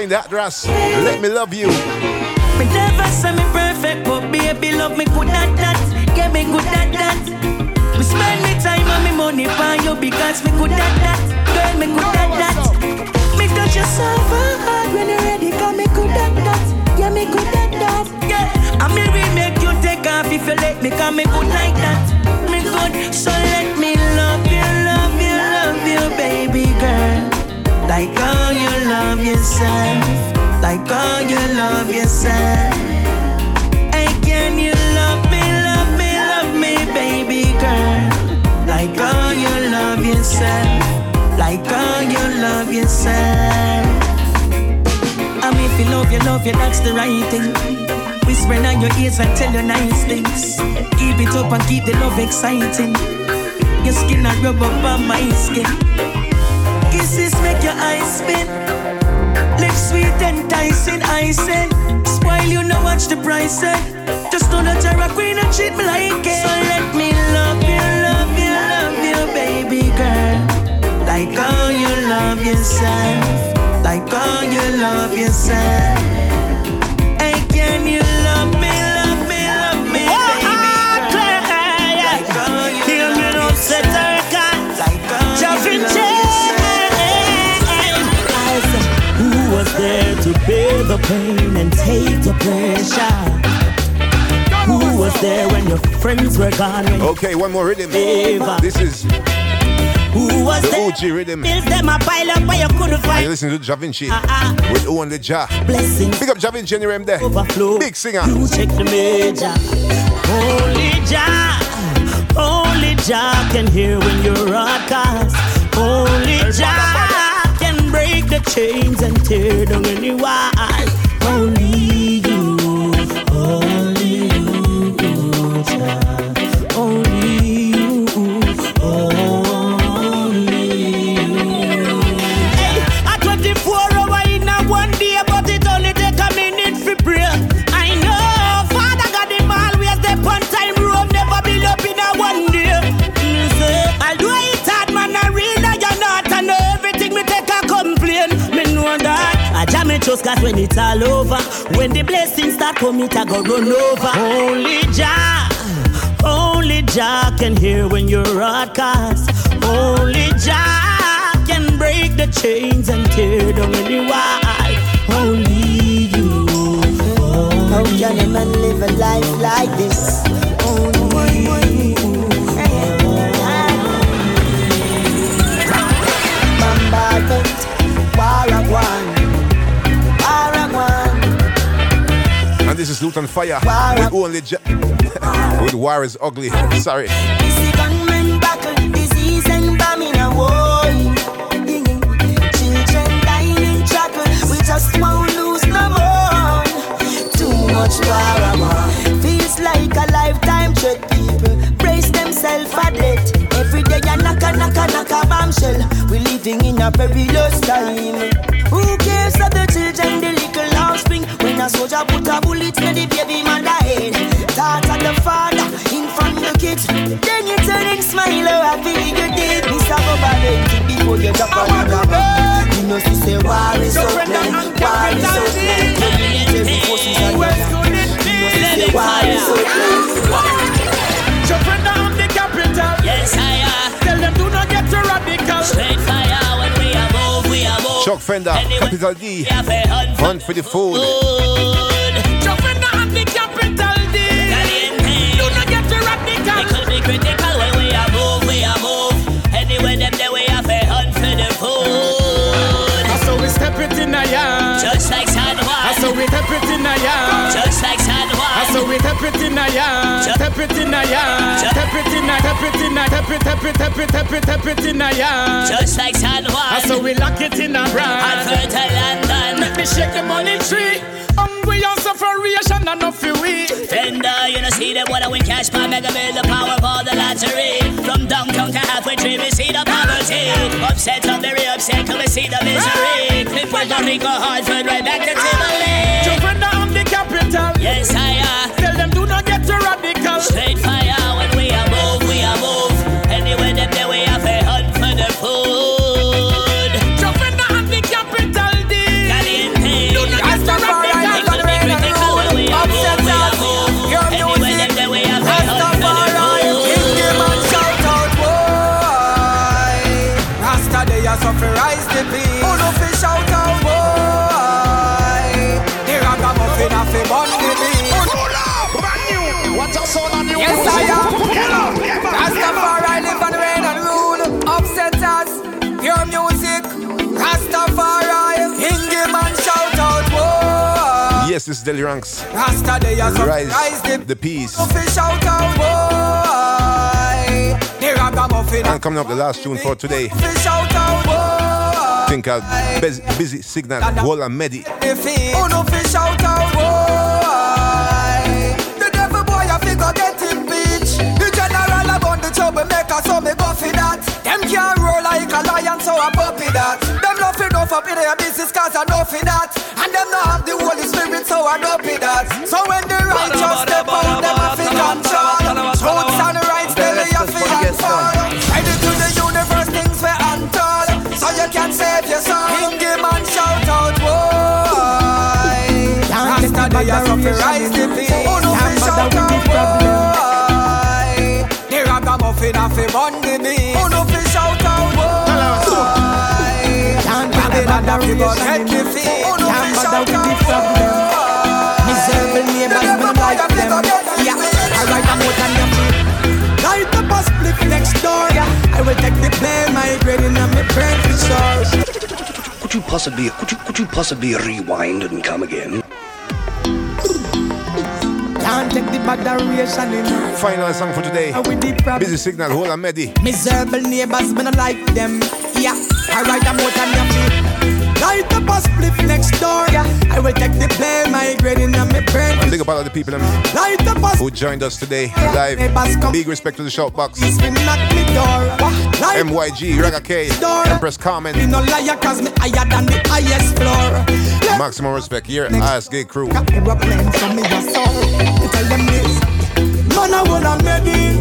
Obtained that, Ras. Let me love you. Me never say me perfect, but baby love me good at that. Get me good at that. Me spend me time and me money for you because me good at that. Girl, me good at that. Me touch you so hard when you're ready, cause me good at that. Yeah, me good at that. Yeah, and me will make you take off if you let me, cause me good like that. Me good, so let me love you, love you, love you, baby girl. Like how you love yourself. Like how you love yourself. Hey, can you love me, love me, love me, baby girl? Like how you love yourself. Like how you love yourself. I mean, if you love you, love you, that's the right thing. Whispering on your ears and tell you nice things. Keep it up and keep the love exciting. Your skin and rub up on my skin. Kisses make your eyes spin. Lips sweet and enticing, I said. Spoil you, now watch the price eh? Just know that you're a queen and treat me like it. So let me love you, love you, love you, baby girl. Like how you love yourself? Like how you love yourself? Pain and take the pressure? Who was there when your friends were gone? Okay, one more rhythm. Eva. This is Who was the there? OG rhythm. Bills them a pile up, but you couldn't And you listen to Jah Vinci Uh-uh. with Owen the Jah. Blessings. Big up Jah Vinci and them there. Overflow. Big singer. You check the major. Only Jah, only Jah can hear when you're outcast. Only Jah can break the chains and tear down any wall. I cause when it's all over, when the blessings start it a go run over. Only Jah. Only Jah can hear when you're outcast. Only Jah can break the chains and tear down any wall. Only you. How can a man live a life like this? This is Luton Fyah with Owen the Jah. with War is Ugly. Sorry. See gunmen battle, disease and bombing a war. Children dying in trouble, we just won't lose no more. Too much power, feels like a lifetime threat. People brace themselves for death. Every day a knock a knock a knock a bombshell. We living in a perilous time. Who cares a soldier put a bullet in the baby mother head, thought of the father in front of the kids. Then you turn and smile, oh, I feel you did. Mr. Government, before you drop a rubber. You know, she say, war is so plain, war is so plain. The military forces are there. You know, she say, war is so plain. Jumping down the capital. Yes, I are. Tell them do not get too radical. Straight fire we are move. Chuck Fenda, Capital D. Yeah, hunt for Hunt for the food. Jumping down the capital D. Do not get too radical. It could be critical when we are move, we are move. Anyway, them there we have a hunt for the food. I saw we step it in a yard. Just like San Juan. I saw we step it in a yard. Just like San Juan. I saw we step it in a yard. Step it in a yard. Step it in a, step it in a, step it, step it, step it, step it, step it in a yard. Just like San Juan. Saw we lock it in a And brand. fertile London. Make me shake the money tree. Hungry and sufferation and no feel we. Fender, you know see them when I win cash by mega bill, the power of all the lottery. From downtown to halfway tree, we see the poverty. Upset, I'm very upset, cause we see the misery. In Puerto Rico, Hartford, right back to Tivoli. The capital. Yes, I are. Tell them do not get too radical. Straight fire Yes, this is Delly Ranx. Rasta they are rise the peace. Who out boy? The ragamuffin a And coming up, the last tune for today. out. Think of busy, busy signal, Wall and Medi. the fee. Who no fish out out boy? The devil boy a figure get impeached. The general about the troublemaker, so me go for that. Them can't roll like a lion, so I puppy that. Them no fit enough up in their business, cause I know for that. And them no have the Holy Spirit, so I know for that. So when the righteous step out, them a fit control. Truths and rights, they lay a fit and fall. Ready to the universe, things for untold. So you can say life, yes, sir. King man shout out, boy. Rasta day, I suffer rise the peace. Oh, no, fi shout out, boy. The ragamuffin a fi bun the beat. Oh, no, Babylon a fi gun head the feet. No, fi shout out, boy. Miserable neighbors, me like them. Yeah, I write a note on them. Light up a split next door. I will take the blame, my grading and my brain for sure. Could you possibly, could you, could you possibly rewind and come again? Can't take the moderation in. Final song for today. And with the problem. Busy signal, hold on, Medi. Miserable neighbors, me no like them. Yeah, I write a note on them. Light up a split next door. I will take the blame, my grading and my brain. And big up all of the people them Light up a who joined us today live. Big respect to the shout box. knock me door. MYG, Raga K, Empress Carmen. Me no liar cause me higher than the highest floor. Maximum respect here, ISG crew. Aeroplane from me a soul. Tell them this. Man I wanna make it.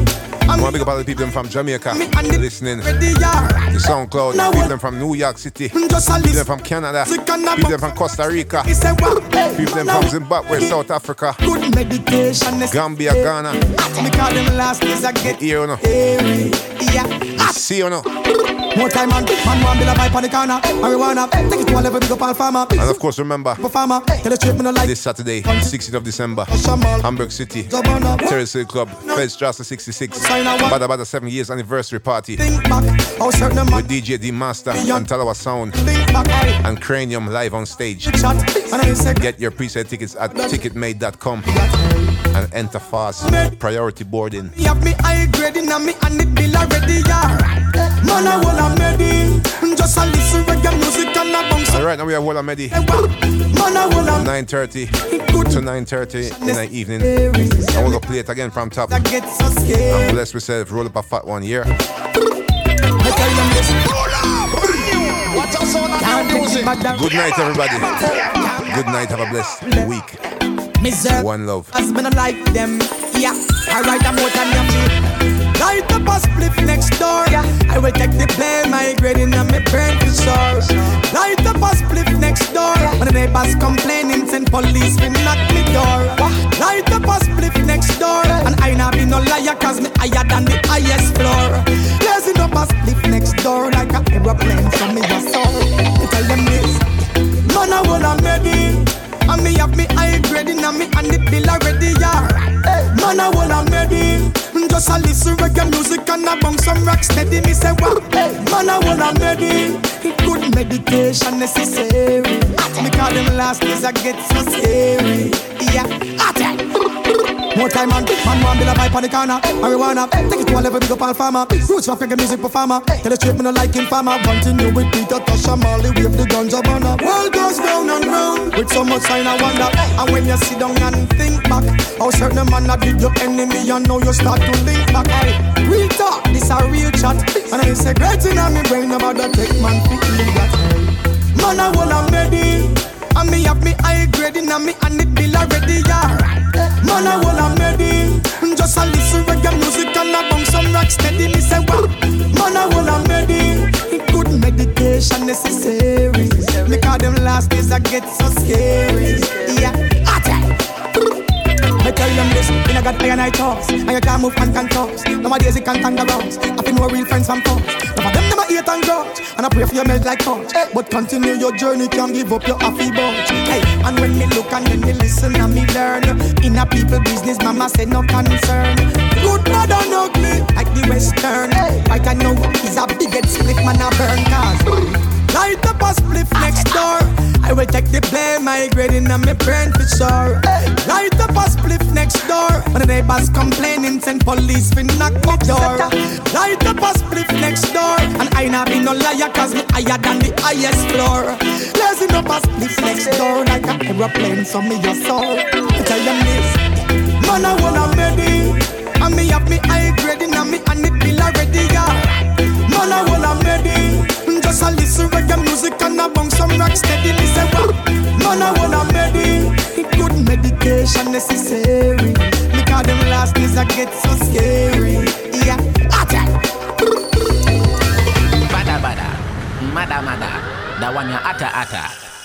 I want to big up all the people from Jamaica listening. The SoundCloud, the people from New York City, people from Canada, people from Costa Rica, people them from Zimbabwe, South Africa, Good meditation is Gambia, Ghana. Me call them last days I get Here you know. See you know. More time man, man one build a pipe on the corner. Marijuana, take it to a level big up on farmer. And of course, remember, Performer, tell the straight me no like. this Saturday, 16th of December, Hamburg City, Terrace Club, Feldstrasse 66, Badda Badda 7 years anniversary party Think back, how certain man with DJ D Master and Talawah Sound think back. Hey, and Cranium live on stage. shot. And I say, Get your pre-sale tickets at ticketmade.com and enter fast. Priority boarding. me have me high grading and me and it bill already. Yeah. Man I wanna make it. Just a listen reggae music and a bounce. And right now we have Walla Medi, Man I wanna 9.30 to 9.30 in the evening. And we're going to play it again from top. that get so scared. And bless myself, roll up a fat one here. I tell them this. Can't take the bad Good night, everybody. Good night. Have a blessed week. Miserable. One love. As me like them. Yeah, I write a note on your feet. Light up a split next door. Yeah, I will take the blame. My grading and my brain for sure. Light up a split next door. When the neighbors complaining, send police to knock me door. Light up a split next door. And I not be no liar cause me higher than the highest floor. Blazing up a split next door like a aeroplane from me a soul. Me tell them this. Man, I wanna make it. And me have me high grading and me and it bill already, yeah. Man, I wanna make mm, it. Just a listen reggae music and I bang some rock steady. Me say what? Man, I wanna it. Good meditation necessary. Me call them last days I get so scary. Yeah, hot more time man, man man build a pipe on the corner. Marijuana, take it to a level big up on farmer. Roots for reggae music performer Tell the straight me no like him farmer. Continue with Peter Tosh and Marley Wave the ganja banner World goes round and round With so much sign I wonder. And when you sit down and think back How certain man that did your enemy And now you start to link back. Hey, Real talk, this a real chat. And I say great in me brain About the take man to leave that. Man I wanna it and me have me high grading and me and it bill already, yeah. Man, I wanna make it. Just a listen reggae music and a bang some rock steady. Me say what? Man, I wanna make it. Good meditation necessary. Call them last days I get so scary. Yeah, I tell them this, in a God iron I toss And you can't move and can toss Nowadays you can't tangle rounds. I feel no real friends from foes. None of them never hate and grudge And I pray for you melt like touch eh, But continue your journey, can't give up your happy bunch Hey, and when me look and then me listen and me learn. In a people business, mama say no concern. Good bad and ugly, like the western. Right I know is a big head split man a burn cause Light up a spliff next door. I will take the blame, my grading and my brain for sure. Light up a spliff next door. When the neighbors complaining, send police for knock my door. Light up a spliff next door. And I not be no liar, cause me higher than the highest floor. Blazing up a spliff next door like an aeroplane, so me a soul. I tell them this, man, I wanna it. And me have me high grading and me and it bill already, yeah. Man, I wanna it. Just a listen reggae music and a bang some rock steady. Me say what? Man, I wanna it. Good meditation necessary. Me call them last days I get so scary. Yeah, Badda badda, mada mada, atta atta.